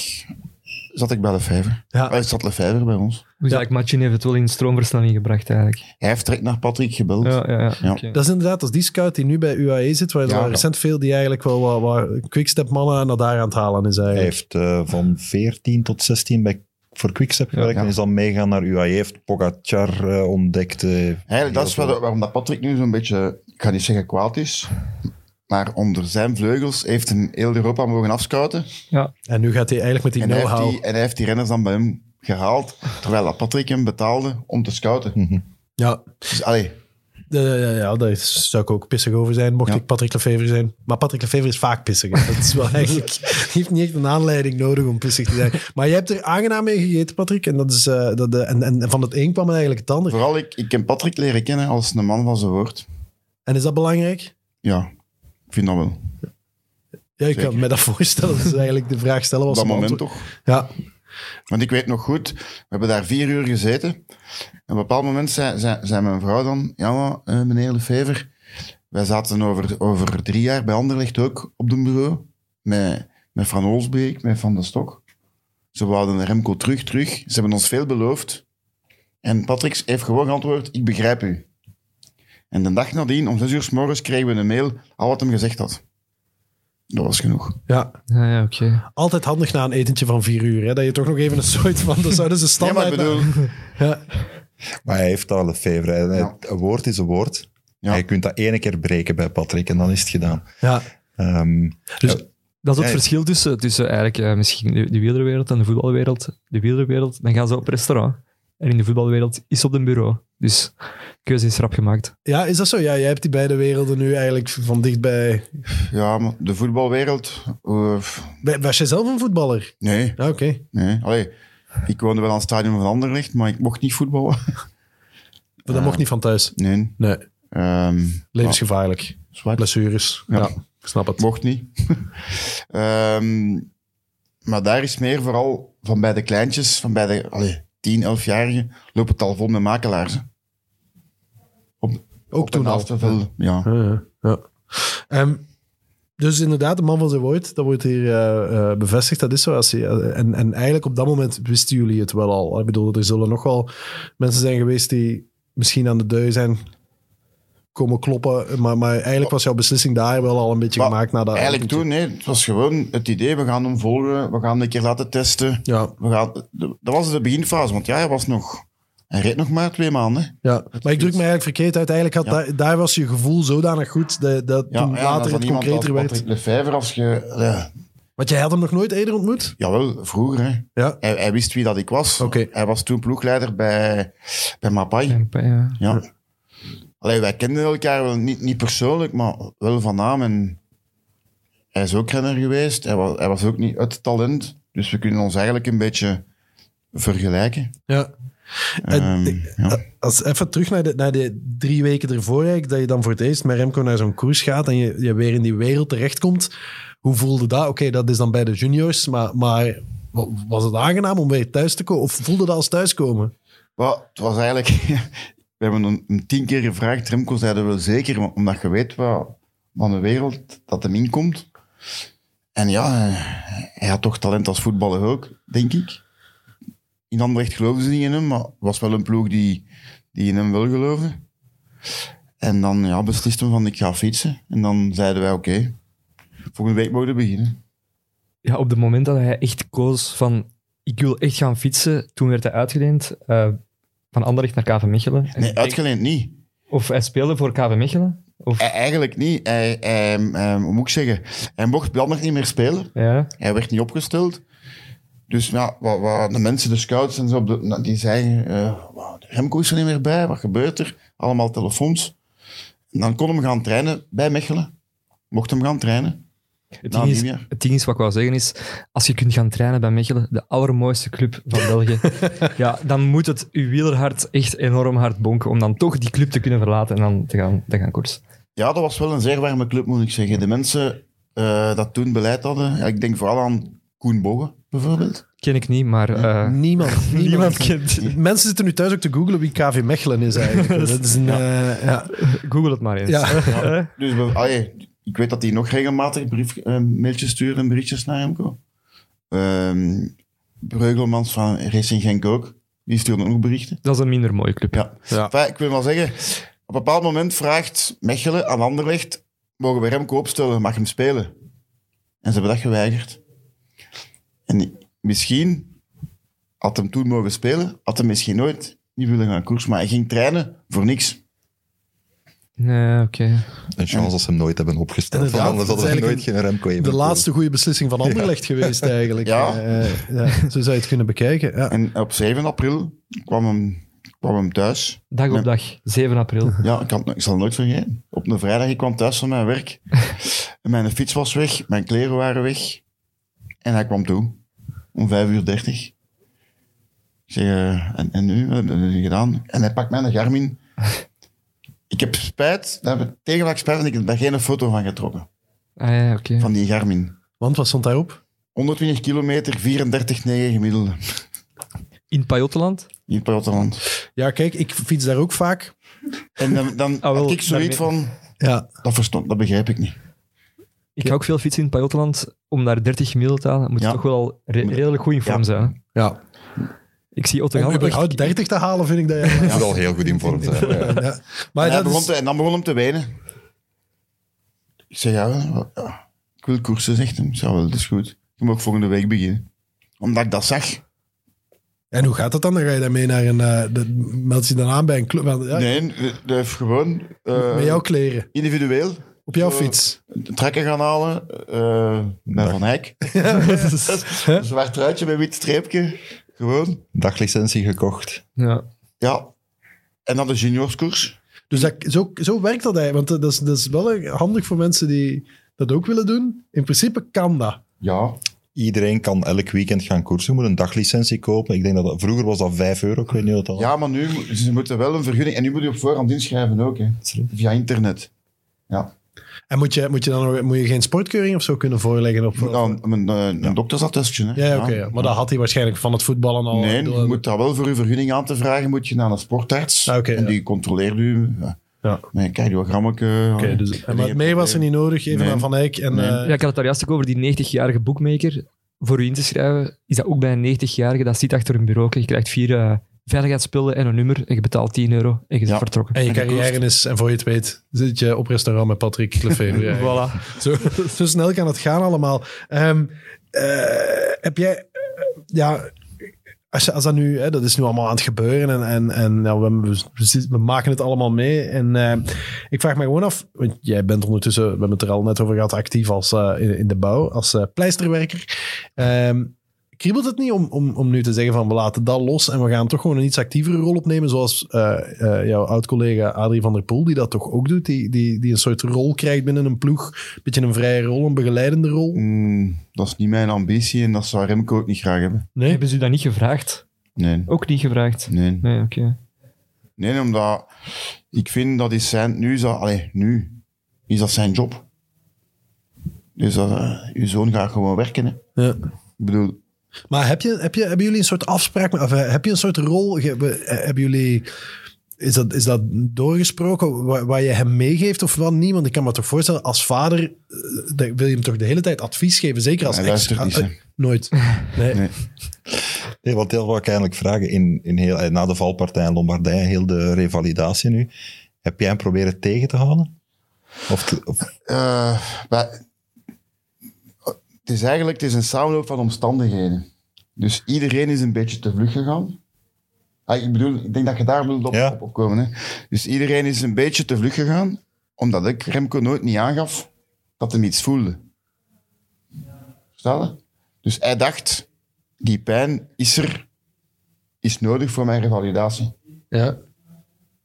zat ik bij de vijver. Ja. Hij zat de vijver bij ons. Is eigenlijk Machin eventueel in stroomversnelling gebracht eigenlijk? Hij heeft direct naar Patrick gebeld. Ja, ja, ja. Ja. Dat is inderdaad, als die scout die nu bij UAE zit, waar er Ja, wel ja. recent veel die eigenlijk wel wat, wat quickstep mannen naar daar aan het halen is Hij eigenlijk. heeft eh, van 14 tot 16 bij, voor Quickstep gewerkt ja. en is dan meegaan naar UAE. Heeft Pogacar eh, ontdekt. eh, Eigenlijk, dat is wel, waarom dat Patrick nu zo'n beetje, ik ga niet zeggen kwaad is, maar onder zijn vleugels heeft hem heel Europa mogen afscouten. En nu gaat hij eigenlijk met die En hij, heeft know-how. en hij heeft die renners dan bij hem gehaald, terwijl dat Patrick hem betaalde om te scouten. Mhm. Ja, Dus allee, ja, ja, daar zou ik ook pissig over zijn, mocht Ja. ik Patrick Lefevre zijn. Maar Patrick Lefevre is vaak pissig. hè. Dat is wel *laughs* eigenlijk, hij heeft niet echt een aanleiding nodig om pissig te zijn. Maar je hebt er aangenaam mee gegeten, Patrick. En, dat is, eh, dat, eh, en, en van het een kwam eigenlijk het ander. vooral ik, ik ken Patrick leren kennen als een man van zijn woord. En is dat belangrijk? Ja, ik vind dat wel. Ja, ik kan me dat voorstellen. Dat is eigenlijk de vraag stellen. Op Was dat hem moment antwoord. toch. Ja, Want ik weet nog goed, we hebben daar vier uur gezeten. En op een bepaald moment zei, mijn vrouw dan, ja eh, meneer Lefever, wij zaten over, over drie jaar bij Anderlecht ook op de bureau, met, met Van Olsbeek, met Van der Stok. Ze wouden Remco terug, terug. Ze hebben ons veel beloofd. En Patrick heeft gewoon geantwoord, ik begrijp u. En de dag nadien, om zes uur s morgens, kregen we een mail, al wat hem gezegd had. Dat was genoeg. ja. Ja, ja, oké. altijd handig na een etentje van vier uur. Hè? Dat je toch nog even een soort van... Dat zouden ze *laughs* maar standaard... ik bedoel, *laughs* ja. Maar hij heeft al een favor. Ja. Een woord is een woord. Ja. Je kunt dat ene keer breken bij Patrick en dan is het gedaan. ja. Ehm, Dus- ja, Dat is het Ja. verschil tussen, tussen eigenlijk eh, misschien de, de wielerwereld en de voetbalwereld. De wielerwereld, dan gaan ze op restaurant. En in de voetbalwereld is op een bureau. Dus keuze is rap gemaakt. ja, is dat zo? Ja, jij hebt die beide werelden nu eigenlijk van dichtbij... ja, maar de voetbalwereld... eh, Was jij zelf een voetballer? nee, Ja, oké. Nee, allee, ik woonde wel aan het stadion van Anderlecht, maar ik mocht niet voetballen. Maar dat mocht niet van thuis. Nee. Nee, Ehm levensgevaarlijk. zwart. Blessures. Ja, Ja. ik snap het. Mocht niet. *laughs* Ehm, maar daar is meer vooral van bij de kleintjes, van bij de allee, 10, 11-jarigen, loopt het al vol met makelaars. hè. Ook Op toen en al. af te veel, ja. Ja, ja, ja. Ehm, dus inderdaad, de man van zijn woord, dat wordt hier eh, eh, bevestigd. Dat is zo. Als hij, eh, en, en eigenlijk op dat moment wisten jullie het wel al. Ik bedoel, er zullen nog wel mensen zijn geweest die misschien aan de deur zijn komen kloppen. Maar, maar eigenlijk was jouw beslissing daar wel al een beetje Maar gemaakt. Na dat Eigenlijk toen, nee, het was gewoon het idee, we gaan hem volgen, we gaan hem een keer laten testen. Ja, We gaan, dat was de beginfase, want ja, hij was nog... Hij reed nog maar twee maanden. ja. maar ik druk me eigenlijk verkeerd uit. Eigenlijk had Ja. daar, daar was je gevoel zodanig goed dat, dat Ja, toen ja, later dat het concreter als werd. Patrick Lefevre, als je... Ja, Want jij had hem nog nooit eerder ontmoet? jawel, vroeger, hè. Ja. Hij, hij wist wie dat ik was. Oké. Hij was toen ploegleider bij, bij Mapai. En, ja. Allee, wij kenden elkaar wel niet, niet persoonlijk, maar wel van naam. En hij is ook renner geweest. Hij was, hij was ook niet het talent. Dus we kunnen ons eigenlijk een beetje vergelijken. Ja. En ik- ja. Als even terug naar de, naar de drie weken ervoor, eigenlijk, dat je dan voor het eerst met Remco naar zo'n koers gaat en je, je weer in die wereld terechtkomt. Hoe voelde dat? Oké, dat is dan bij de juniors, maar, maar wa- was het aangenaam om weer thuis te komen? Of voelde dat als thuiskomen? Maar het was eigenlijk... *laughs* we hebben hem hem tien keer gevraagd. Remco zei dat wel zeker, omdat je weet wat, van de wereld dat hem inkomt. En ja, hij, had toch talent als voetballer ook, denk ik. in Anderlecht geloofden ze niet in hem, maar het was wel een ploeg die, die in hem wel geloofde. En dan ja, besliste hem van ik ga fietsen. En dan zeiden wij oké, volgende week mogen we beginnen. Ja, op het moment dat hij echt koos van ik wil echt gaan fietsen, toen werd hij uitgeleend eh, van Anderlecht naar KV Mechelen. En Nee, uitgeleend niet. Of hij speelde voor KV Mechelen? Of, Hij- Eigenlijk niet. Hij, hij, hij- hoe moet ik zeggen? Hij mocht bij Anderlecht niet meer spelen. ja. Hij werd niet opgesteld. Dus ja, wat, wat de mensen, de scouts en zo, op de- nou, die zeiden, eh, "Wow, de Remco is er niet meer bij, wat gebeurt er? Allemaal telefoons. En dan kon hem gaan trainen bij Mechelen. Mocht hem gaan trainen. Het, Nou, ding is, niet meer. het ding is, wat ik wou zeggen is, als je kunt gaan trainen bij Mechelen, de allermooiste club van *laughs* België, ja, dan moet het uw wielerhart echt enorm hard bonken om dan toch die club te kunnen verlaten en dan te gaan, te gaan koersen. Ja, dat was wel een zeer warme club, moet ik zeggen. De mensen eh, dat toen beleid hadden, ja, ik denk vooral aan Koen Bogge, bijvoorbeeld. Ken ik niet, maar eh, Niemand, *laughs* niemand, niemand kent. Mensen zitten nu thuis ook te googlen wie KV Mechelen is eigenlijk. *laughs* Dat is een, eh, ja. Google het maar eens. Ja. Dus allee, ik weet dat hij nog regelmatig brief, eh, mailtjes stuurt en berichtjes naar Remco. Ehm Breugelmans van Racing Genk ook. Die stuurde ook berichten. Dat is een minder mooie club. Ja. Ja. Enfin, ik wil maar zeggen, op een bepaald moment vraagt Mechelen aan Anderlecht, mogen we Remco opstellen, mag hem spelen? En ze hebben dat geweigerd. En misschien had hem toen mogen spelen, had hij misschien nooit niet willen gaan koers, maar hij ging trainen voor niks. Nee, oké. Een chance als ze hem nooit hebben opgesteld. Want anders hadden nooit geen Remco even De laatste goede beslissing van Anderlecht geweest eigenlijk. *laughs* Ja. Eh, ja. Zo zou je het kunnen bekijken. Ja. En op 7 april kwam hem, kwam hem thuis. Dag op dag, 7 april. *laughs* Ja, ik, had, ik zal het nooit vergeten. Op een vrijdag, ik kwam thuis van mijn werk. en *laughs* mijn fiets was weg, mijn kleren waren weg. En hij kwam toe. Om 5 uur 30. Ik zeg, eh, en, en nu? Wat heb je gedaan? En hij pakt mijn Garmin. Ik heb spijt, daar heb ik tegen spijt, en ik heb daar geen foto van getrokken. Ah ja, oké. Van die Garmin. Want wat stond daarop? 120 kilometer, 34,9 gemiddelde. In Pajottenland? In platteland. Ja, kijk, ik fiets daar ook vaak. En dan, dan Ah, wel, had ik zoiets daarmee- van, Ja, dat verstond, dat begrijp ik niet. Ik ga ook veel fietsen in Pajottenland. Om daar 30 gemiddeld te halen, moet je Ja. toch wel al re- redelijk goed in vorm Ja. zijn. ja. Ik zie Otto Om überhaupt 30 te halen vind ik dat ja. Je moet al heel goed in vorm zijn. Ja. ja. Maar En, hij dat begon is, te- en dan begon hem te wenen. Ik zei, ja, ja, ik wil koersen, zegt hem. Wel, dat is goed. Je mag volgende week beginnen. Omdat ik dat zag. En hoe gaat dat dan? Dan ga je daarmee naar een... eh, de, meld je dan aan bij een club? Ja, Nee, dat heeft gewoon eh, Met jouw kleren. individueel Op jouw eh, fiets. trekken gaan halen. eh met Van Eyck. *laughs* Een zwart truitje met wit streepje. Gewoon. Daglicentie gekocht. Ja. Ja. En dan de juniourskoers. Dus dat, zo, zo werkt dat eigenlijk. Want dat is, dat is wel handig voor mensen die dat ook willen doen. In principe kan dat. Ja. Iedereen kan elk weekend gaan koersen. Je moet een daglicentie kopen. Ik denk dat, dat- vroeger was dat 5 euro. Ik weet niet wat dat Ja, maar nu ze moeten wel een vergunning. En nu moet je op voorhand inschrijven ook. Hè. Via internet. Ja. En moet je, moet je dan moet je geen sportkeuring of zo kunnen voorleggen? Op, Nou, een, een, een doktersattestje. Hè. ja, oké. ja. Maar dat had hij waarschijnlijk van het voetballen al. Nee, door- je moet daar wel voor je vergunning aan te vragen, moet je naar een sportarts. Ah, oké, en ja. die controleert u. Ja. Ja. Met een cardiogrammetje. Oké, dus, maar meer was er niet nodig. Even Nee. aan Van Eyck. En, Nee. eh, ja, ik had het daar juist ook over die 90-jarige boekmaker. Voor u in te schrijven, is dat ook bij een 90-jarige. Dat zit achter een bureau. Je krijgt vier eh, veiligheidsspullen en een nummer. En je betaalt 10 euro en je bent Ja. vertrokken. en je carrière is, en voor je het weet, zit je op restaurant met Patrick Lefevre. eigenlijk. *laughs* Voilà. Zo, zo snel kan het gaan allemaal. Ehm, eh, heb jij... eh, ja, als, je- als dat nu... Hè, dat is nu allemaal aan het gebeuren en, en, en ja, we, we, maken het allemaal mee. En eh, ik vraag me gewoon af... Want jij bent ondertussen, we hebben het er al net over gehad, actief als, eh, in, in de bouw, als pleisterwerker. Ehm, kriebelt het niet om, om, om nu te zeggen van we laten dat los en we gaan toch gewoon een iets actievere rol opnemen, zoals eh, eh, jouw oud-collega Adrie van der Poel, die dat toch ook doet, die, die, die een soort rol krijgt binnen een ploeg, een beetje een vrije rol, een begeleidende rol? Mm, dat is niet mijn ambitie en dat zou Remco ook niet graag hebben. Nee? Hebben ze u dat niet gevraagd? Nee. Ook niet gevraagd? Nee. Nee, oké. Nee, omdat ik vind dat is zijn... Nu is dat... Allee, nu is dat zijn job. Dus dat, eh, uw zoon gaat gewoon werken. Hè. Ja. Ik bedoel, Maar heb je, heb je, hebben jullie een soort afspraak, of eh, heb je een soort rol, eh, hebben jullie... Is dat, is dat doorgesproken waar, waar je hem meegeeft of wat niet? Want ik kan me toch voorstellen, als vader eh, wil je hem toch de hele tijd advies geven. Zeker als ex. niet. nooit. *laughs* Nee. Nee. Nee, want heel ik eigenlijk vragen, in, in heel, na de valpartij in Lombardije, heel de revalidatie nu, heb jij hem proberen tegen te houden? Of, te- of- Eh, maar, het is eigenlijk het is een samenloop van omstandigheden. Dus iedereen is een beetje te vlug gegaan. Ah, ik bedoel, ik denk dat je daar wilt op, Ja. op, op komen. Hè. Dus iedereen is een beetje te vlug gegaan, omdat ik Remco nooit niet aangaf dat hij iets voelde. Verstaan? Dus hij dacht, die pijn is er, is nodig voor mijn revalidatie. Ja.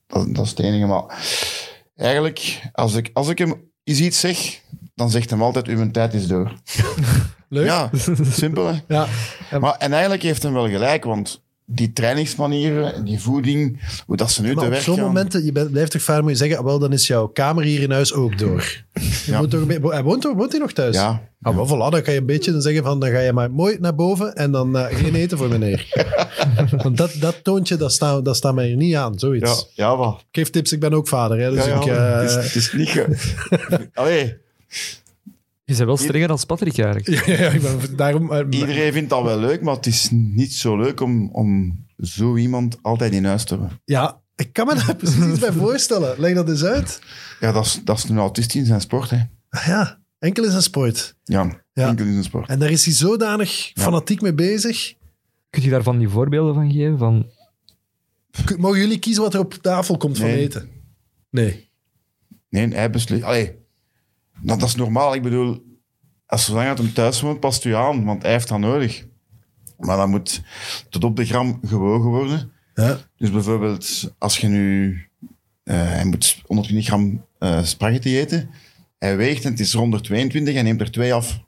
Dat, dat is het enige. Maar eigenlijk, als ik, als ik hem eens iets zeg, dan zegt hem altijd: Uw tijd is door. *laughs* Leuk. Ja, simpel hè. Ja. Maar, en eigenlijk heeft hem wel gelijk, want die trainingsmanieren, die voeding, hoe dat ze nu te op werk zo'n gaan. momenten, je bent- blijft toch vaak moet je zeggen, ah, wel, dan is jouw kamer hier in huis ook door. Je Ja. woont toch hij woont, toch- woont hij nog thuis? Ja, Ah, wel, voilà, dan kan je een beetje dan zeggen van, dan ga je maar mooi naar boven en dan eh, geen eten voor meneer. *laughs* Want dat, dat toontje, dat staat dat staat mij hier niet aan, zoiets. ja, ja, maar. Ik geef tips, ik ben ook vader. Hè, dus ja, ja, ik, eh, het, is, het is niet. Ge... *laughs* Allee, Je bent wel strenger dan Patrick eigenlijk. *laughs* ja, ja, ik ben daarom... eh, iedereen vindt dat wel leuk, maar het is niet zo leuk om, om zo iemand altijd in huis te hebben. Ja, ik kan me daar *laughs* precies iets bij voorstellen. Leg dat eens uit. Ja, dat is, dat is een autist in zijn sport, hè. Ah Ja, enkel is een sport. Ja, Ja. enkel in zijn sport. En daar is hij zodanig fanatiek mee bezig. Kun je daarvan die voorbeelden van geven? Van, Mogen jullie kiezen wat er op tafel komt van eten? Nee. Nee, hij beslist. Allee, dat, dat is normaal. Ik bedoel, als zolang dat hem thuis woont, past u aan, want hij heeft dat nodig. Maar dat moet tot op de gram gewogen worden. Ja. Dus bijvoorbeeld, als je nu... eh, hij moet 120 gram eh, spaghetti eten. Hij weegt en het is rond de 22 en neemt er twee af.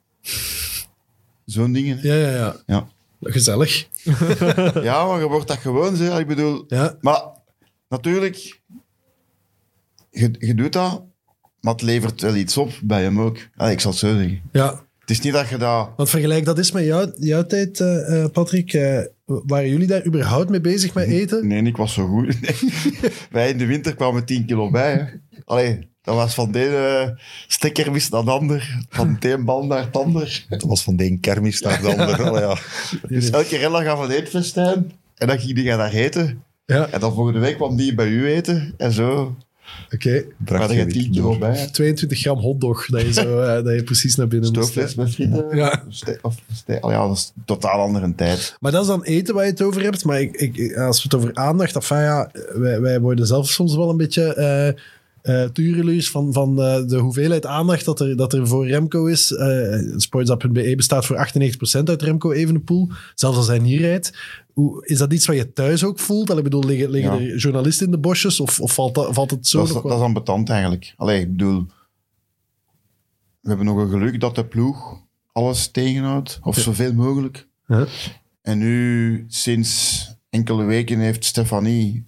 Zo'n dingen. Ja, ja, ja. Ja. Gezellig. *laughs* ja, maar je wordt dat gewoon, zeg. Ik bedoel... Ja. Maar natuurlijk, je, je doet dat, maar het levert wel iets op bij hem ook. Allee, ik zal het zo zeggen. ja. Het is niet dat je dat... Want vergelijk dat eens met jou, jouw tijd, eh, eh, Patrick. Eh, waren jullie daar überhaupt mee bezig met eten? Nee, ik was zo goed. Nee. Wij in de winter kwamen 10 kilo bij. Hè. Allee, dat was van de ene stekkermis naar de ander, van de een bal naar het ander. dat was van de een kermis naar de ander. Allee, ja. Dus elke rella gaf een eetfestijn en dan ging die daar eten. Ja, En dan volgende week kwam die bij u eten en zo. Oké. Je je 10 kilo door. bij. hè. 22 gram hotdog, dat je, zo, *laughs* eh, dat je precies naar binnen moest. Stoofvlees met frieten. Ja. Of oh ja, dat is een totaal andere tijd. Maar dat is dan eten waar je het over hebt. Maar ik, ik, als we het over aandacht... Enfin, ja, wij, wij worden zelf soms wel een beetje... eh eh tureluurs van, van eh, de hoeveelheid aandacht dat er, dat er voor Remco is. Eh Sportsa.be bestaat voor 98% uit Remco Evenepoel. Zelfs als hij niet rijdt. Hoe, is dat iets wat je thuis ook voelt? Allee, Ik bedoel, liggen, liggen Ja. er journalisten in de bosjes? Of, of valt, dat, valt het zo Dat is, nog dat is ambetant eigenlijk. Allee, ik bedoel, we hebben nog een geluk dat de ploeg alles tegenhoudt, of zoveel mogelijk. Ja. En nu, sinds enkele weken, heeft Stefanie,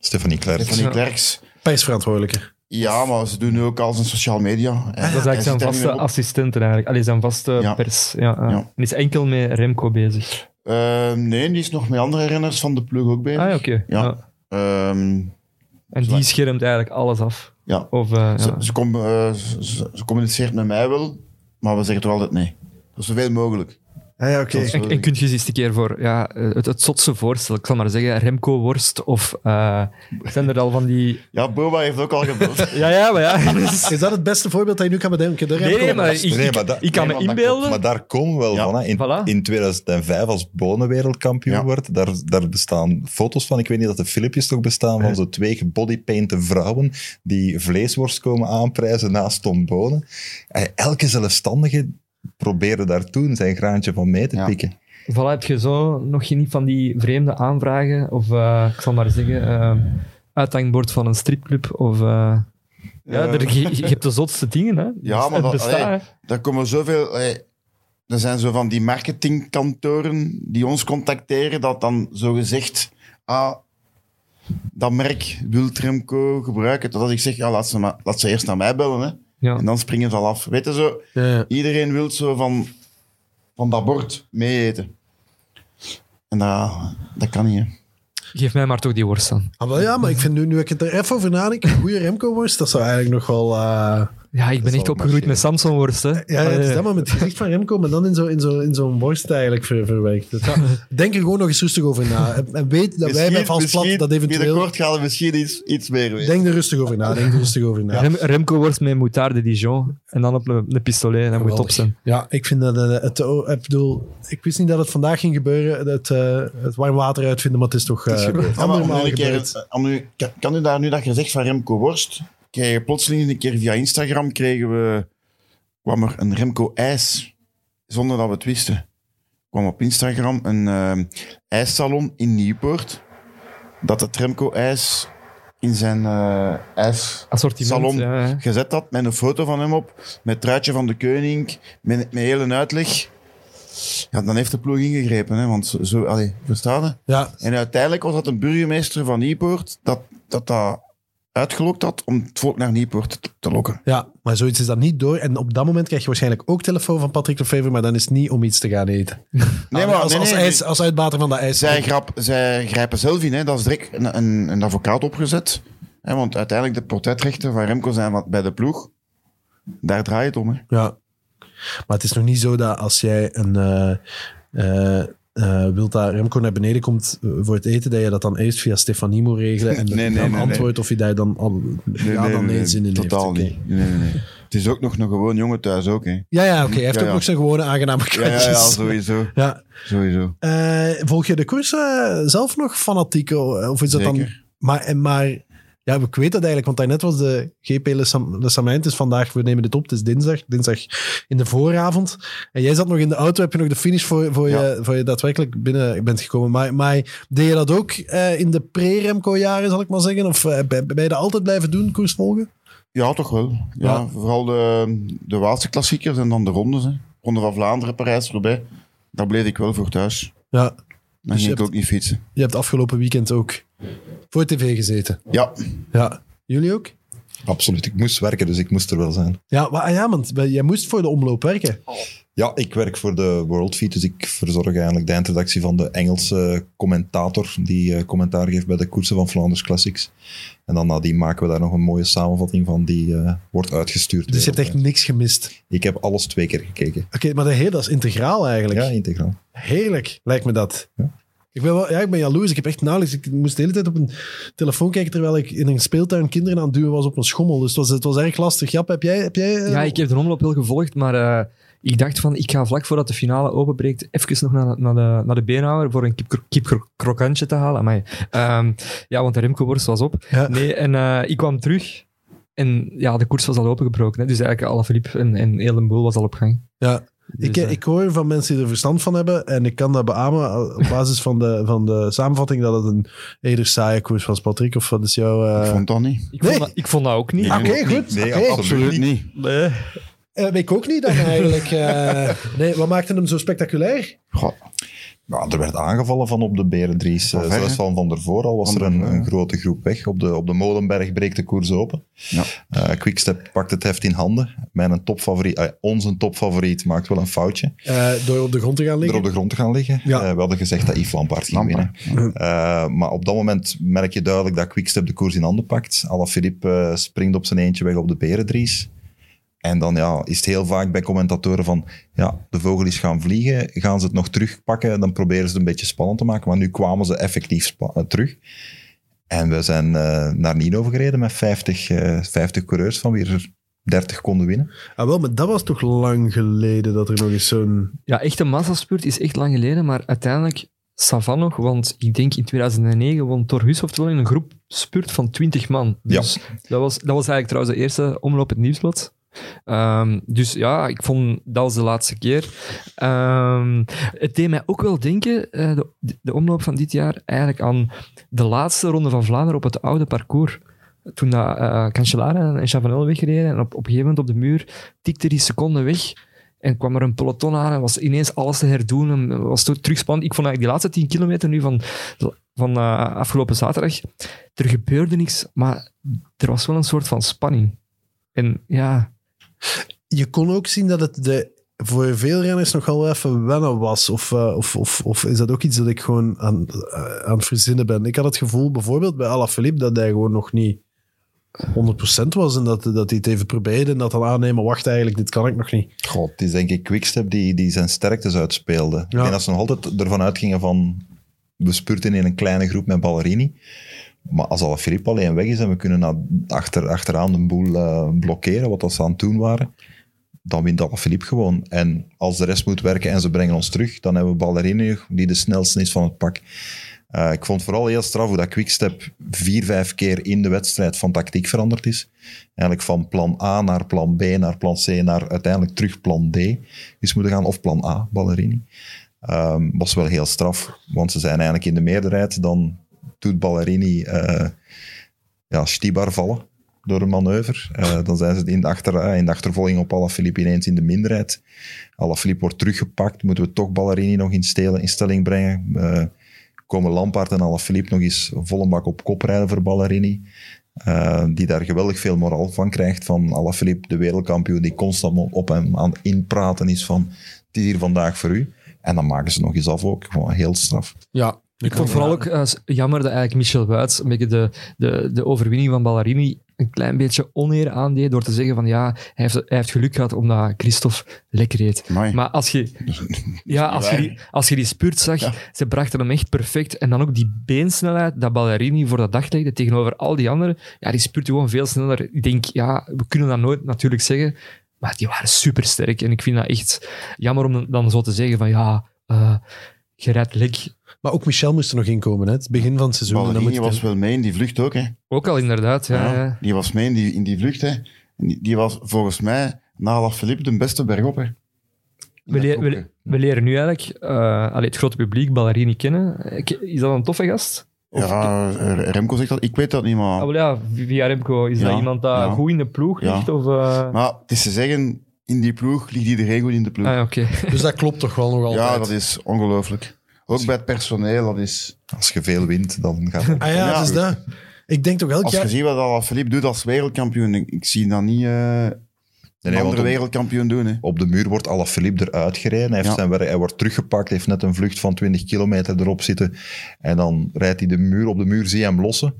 Stefanie Klerks. Stefanie Klerks, Pijsverantwoordelijke. ja, maar ze doen nu ook al zijn social media. En dat is eigenlijk zijn vaste assistenten eigenlijk. Allee, zijn vaste Ja. pers. Ja, ja. Ja. En is enkel met Remco bezig. Ehm, nee, die is nog met andere renners van de ploeg ook bezig. Ah, oké. Ja. Ja. Ehm, En die schermt eigenlijk alles af. ja. Of, eh, Ze, ja. ze, com- eh, ze, ze- ze communiceert met mij wel, maar we zeggen toch altijd nee. Dat is zoveel mogelijk. Ah, ja, oké. En, en kun je eens een keer voor ja, eh, het, het zotse voorstel, ik zal maar zeggen, Remco-worst of eh, zijn er al van die... Ja, Boba heeft ook al gebeld. *laughs* Ja, ja, maar ja. dus- *laughs* Is dat het beste voorbeeld dat je nu kan bedenken? De Nee, Remco? nee, maar ik, Nee, maar ik kan nee, me inbeelden... Maar daar komen we wel Ja, van. Hè. In, voilà. in 2005, als Bonen wereldkampioen Ja. wordt, daar, daar bestaan foto's van. Ik weet niet dat de filmpjes toch bestaan van zo twee gebodypainte vrouwen die vleesworst komen aanprijzen naast Tom Bonen. En elke zelfstandige probeerde daar toen zijn graantje van mee te Ja. pikken. Voilà, heb je zo nog geen van die vreemde aanvragen? Of, eh, ik zal maar zeggen, eh, uithangbord van een stripclub? Of, eh, ja, er, je, je hebt de zotste dingen, hè. Ja, maar dat, bestaat, allee, hè. daar komen zoveel... allee, er zijn zo van die marketingkantoren die ons contacteren, dat dan zo gezegd... Ah, dat merk wil Remco gebruiken. Totdat ik zeg, ja, laat ze, maar, laat ze eerst naar mij bellen. Hè. Ja. En dan springen ze al af. Weet je zo, Ja, ja. iedereen wil zo van, van dat bord mee eten. En dat, dat kan niet, hè. Geef mij maar toch die worst aan. Ah, wel ja, maar ik vind nu, nu ik het er even over nadenk, een goede Remco-worst, dat zou eigenlijk nog wel... eh, Ja, ik ben echt opgegroeid met marcheren. Samsonworst, hè. Ja, ja, het is dat maar met het gezicht van Remco, maar dan in zo'n in zo, in zo'n worst eigenlijk ver, verwerkt. *laughs* Denk er gewoon nog eens rustig over na. En- En weet dat wij bij Vals Plat dat eventueel... Binnenkort gaan we misschien iets, iets meer weten. Denk er rustig over na. Denk er rustig over na. Rem, Remco worst met moutarde Dijon en dan op een, een pistolet. Dat moet top zijn. Ja, ik vind dat... eh, het, oh, ik bedoel, ik wist niet dat het vandaag ging gebeuren, het, eh, het warm water uitvinden, maar het is toch uh, keer- gebeurd. kan, kan u daar nu dat je zegt van Remco Worst, kregen plotseling een keer via Instagram kregen we, kwam er een Remco IJs, zonder dat we het wisten. kwam op Instagram een eh, ijssalon in Nieuwpoort, dat het Remco IJs in zijn eh ijs Assortiment. Salon. Ja, gezet had, met een foto van hem op, met truitje van de koning, met, met heel een uitleg. Ja, dan heeft de ploeg ingegrepen, hè, want zo, allee, verstaan? Ja, En uiteindelijk was dat een burgemeester van Nieuwpoort dat dat, dat uitgelokt had om het volk naar Nieuwpoort te, te lokken. ja, maar zoiets is dat niet door. En op dat moment krijg je waarschijnlijk ook telefoon van Patrick Lefevre, maar dan is het niet om iets te gaan eten. *laughs* Nee, als, als, nee, nee, ijs, als uitbater van de ijs. zij, grap, zij grijpen zelf in. Hè. Dat is direct een, een, een advocaat opgezet. Hè, want uiteindelijk de portretrechten van Remco zijn wat bij de ploeg. Daar draait het om. Hè. Ja. Maar het is nog niet zo dat als jij een... eh eh, eh, wilt dat Remco naar beneden komt eh, voor het eten, dat je dat dan eerst via Stefanie moet regelen en Nee, nee, dan nee, antwoordt of je daar dan al ja, dan nee, zin in Totaal heeft. Niet. Nee, nee. Het is ook nog een gewoon jongen thuis ook. Hè. Ja, ja, oké. Hij heeft Ja, ook ja. nog zijn gewone aangename Ja, ja, kantjes. ja, sowieso. *laughs* Ja. sowieso. Eh, volg je de koers zelf nog fanatiek? Of is dat dan... Maar, maar ja, ik weet dat eigenlijk, want daarnet was de GP Le Sam- Le Samain. Het is vandaag, we nemen dit op, het is dinsdag, dinsdag in de vooravond. En jij zat nog in de auto, heb je nog de finish voor, voor, Ja. je, voor je daadwerkelijk binnen bent gekomen. Maar, maar deed je dat ook eh, in de pre-Remco-jaren, zal ik maar zeggen? Of eh, ben, ben je dat altijd blijven doen, koers volgen? Ja, toch wel. Ja, Ja. Vooral de, de Waalse klassiekers en dan de rondes. Hè. Ronde van Vlaanderen, Parijs, voorbij. Daar bleef ik wel voor thuis. Ja, Dan je ging ik hebt- ook niet fietsen. je hebt afgelopen weekend ook voor tv gezeten. Ja, Ja, jullie ook? Absoluut. Ik moest werken, dus ik moest er wel zijn. Ja, maar, ah ja want jij moest voor de omloop werken. Ja, ik werk voor de World Feed, dus ik verzorg eigenlijk de eindredactie van de Engelse commentator die eh, commentaar geeft bij de koersen van Flanders Classics. En dan nadien maken we daar nog een mooie samenvatting van die eh, wordt uitgestuurd. Dus je hebt echt niks gemist. Ik heb alles twee keer gekeken. Oké, maar de hele, dat is integraal eigenlijk. Ja, integraal. Heerlijk, lijkt me dat. Ja. Ik ben, wel, ja, ik ben jaloers. Ik heb echt nauwelijks... Ik moest de hele tijd op een telefoon kijken terwijl ik in een speeltuin kinderen aan het duwen was op een schommel. Dus het was, het was erg lastig. Jap, heb jij... Heb jij eh, Ja, ik heb de omloop wel gevolgd, maar eh, ik dacht van, ik ga vlak voordat de finale openbreekt even nog naar, naar, de, naar de beenhouwer voor een kip, kipkrokantje te halen. Amai. Ehm, ja, want de Remco-worst was op. Ja. Nee, en eh, ik kwam terug en ja, de koers was al opengebroken. Hè, dus eigenlijk Alaphilippe en, en heel de boel was al op gang. Ja. Dus, Ik, eh, ik hoor van mensen die er verstand van hebben en ik kan dat beamen eh, op basis van de, van de samenvatting dat het een eerder saaie koers was, Patrick. Of wat is jouw... eh, ik vond dat niet. ik, vond dat, ik vond dat ook niet. Nee. Oké, goed. Nee, absoluut niet. niet. Nee. Eh, ik ook niet dan eigenlijk. eh. nee, wat maakte hem zo spectaculair? Goh, Ja, er werd aangevallen van op de Berendries. Uh, ver, zelfs van Van der Voor al was Van er een, grote groep weg. Op de, op de Molenberg breekt de koers open. Ja. Eh, Quickstep pakt het heft in handen. Mijn topfavoriet, eh, onze topfavoriet maakt wel een foutje. Eh, door op de grond te gaan liggen. op de grond te gaan liggen. Ja. Eh, we hadden gezegd dat Yves Lampaard ging winnen. Eh, maar op dat moment merk je duidelijk dat Quickstep de koers in handen pakt. Alaphilippe eh springt op zijn eentje weg op de Berendries. En dan ja, is het heel vaak bij commentatoren van, ja, de vogel is gaan vliegen, gaan ze het nog terugpakken, dan proberen ze het een beetje spannend te maken, maar nu kwamen ze effectief eh, terug. En we zijn eh, naar Nino gereden met 50, eh 50 coureurs, van wie er 30 konden winnen. Ah, wel, maar dat was toch lang geleden dat er nog eens zo'n... Ja, echt een massaspurt is echt lang geleden, maar uiteindelijk Savan nog, want ik denk in 2009 won Thor Hushoft wel in een groep spurt van 20 man. Dus dat, was, dat was eigenlijk trouwens de eerste omloop het nieuwsblad. Ehm, dus ja, ik vond dat was de laatste keer. Ehm, het deed mij ook wel denken, eh, de, de omloop van dit jaar, eigenlijk aan de laatste ronde van Vlaanderen op het oude parcours. Toen dat, eh Cancellara en Chavanel wegreden en op, op een gegeven moment op de muur tikte die seconde weg. En kwam er een peloton aan en was ineens alles te herdoen. En was toch terug spannend. Ik vond eigenlijk die laatste 10 kilometer nu van, van eh, afgelopen zaterdag. Er gebeurde niks, maar er was wel een soort van spanning. En ja, Je kon ook zien dat het de, voor veel renners nog wel even wennen was. Of, eh, of, of, of is dat ook iets dat ik gewoon aan, eh, aan het verzinnen ben? Ik had het gevoel bijvoorbeeld bij Alaphilippe dat hij gewoon nog niet 100% was en dat, dat hij het even probeerde en dat dan aannemen, wacht eigenlijk, dit kan ik nog niet. God, het is denk ik Quickstep die, die zijn sterktes uitspeelde. Ik denk dat ze nog altijd ervan uitgingen van, we spurten in een kleine groep met Ballerini. Maar als Alaphilippe alleen weg is en we kunnen achter, achteraan de boel eh, blokkeren, wat dat ze aan het doen waren, dan wint Alaphilippe gewoon. En als de rest moet werken en ze brengen ons terug, dan hebben we Ballerini die de snelste is van het pak. Uh, ik vond vooral heel straf hoe dat Quickstep vier, vijf keer in de wedstrijd van tactiek veranderd is. Eigenlijk van plan A naar plan B naar plan C naar uiteindelijk terug plan D is moeten gaan. Of plan A, Ballerini. Um, was wel heel straf, want ze zijn eigenlijk in de meerderheid. Dan doet Ballerini uh, ja, Stibar vallen door een manoeuvre. Uh, dan zijn ze in de, achter, in de achtervolging op Alaphilippe ineens in de minderheid. Alaphilippe wordt teruggepakt, moeten we toch Ballerini nog in, stelen, in stelling brengen. Komen Lampaard en Alaphilippe nog eens volle bak op kop rijden voor Ballerini. Die daar geweldig veel moraal van krijgt. Van Alaphilippe, de wereldkampioen, die constant op hem aan inpraten is van het is hier vandaag voor u. En dan maken ze nog eens af ook. Gewoon heel straf. Ja, ik vond vooral ook uh, jammer dat eigenlijk Michel Wuits een beetje de, de, de overwinning van Ballerini een klein beetje oneer aandeed door te zeggen van ja, hij heeft, hij heeft geluk gehad omdat Christophe lekker reed. Amai. Maar als je, *laughs* ja, als je, die, als je die spurt zag, Ja. ze brachten hem echt perfect. En dan ook die beensnelheid dat Ballerini voor de dag legde tegenover al die anderen. Ja, die spurt gewoon veel sneller. Ik denk, ja, we kunnen dat nooit natuurlijk zeggen, maar die waren supersterk. En ik vind dat echt jammer om dan zo te zeggen van ja, eh je rijdt lek. Maar ook Michel moest er nog inkomen, hè? het begin van het seizoen. dan Ballerini moet was wel mee in die vlucht ook, hè. Ook al inderdaad, ja. Ja, ja. Die was mee in die, in die vlucht, hè. Die, die was volgens mij na Alaphilippe de beste bergop, hè. In We, we, we leren nu eigenlijk uh, allee, het grote publiek Ballerini kennen. Is dat een toffe gast? Of- Ja, Remco zegt dat. Ik weet dat niet, maar... Ah, wel ja, via Remco. Is dat iemand dat ja. goed in de ploeg Ja. ligt? Of, uh... Maar het is te zeggen, in die ploeg ligt iedereen goed in de ploeg. ah. Dus dat klopt toch wel nog altijd. ja, dat is ongelooflijk. Ook bij het personeel, dat is... Als je veel wint, dan gaat het. Ah ja, Ja. dat is dat. Ik denk toch elk Als je jaar... ziet wat Alaphilippe doet als wereldkampioen, ik, ik zie dat niet eh want andere op- wereldkampioen doen. Hè. Op de muur wordt Alaphilippe eruit gereden. Hij, heeft Ja. zijn werk, hij wordt teruggepakt, heeft net een vlucht van 20 kilometer erop zitten. En dan rijdt hij de muur, op de muur zie je hem lossen.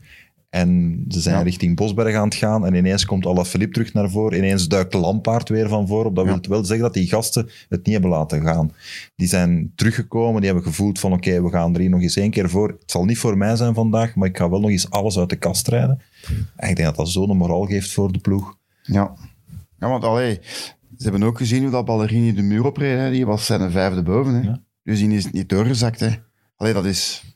En ze zijn Ja. richting Bosberg aan het gaan. En ineens komt Alaphilippe terug naar voren. Ineens duikt Lampaard weer van voor op. Dat Ja. wil wel zeggen dat die gasten het niet hebben laten gaan. Die zijn teruggekomen, die hebben gevoeld van oké, we gaan er hier nog eens één keer voor. Het zal niet voor mij zijn vandaag, maar ik ga wel nog eens alles uit de kast rijden. En ik denk dat dat zo'n moraal geeft voor de ploeg. Ja. ja, want allee, ze hebben ook gezien hoe dat Ballerini de muur opreed. Hè. Die was zijn vijfde boven. Hè. Ja. Dus die is niet doorgezakt. Hè. Allee, dat is,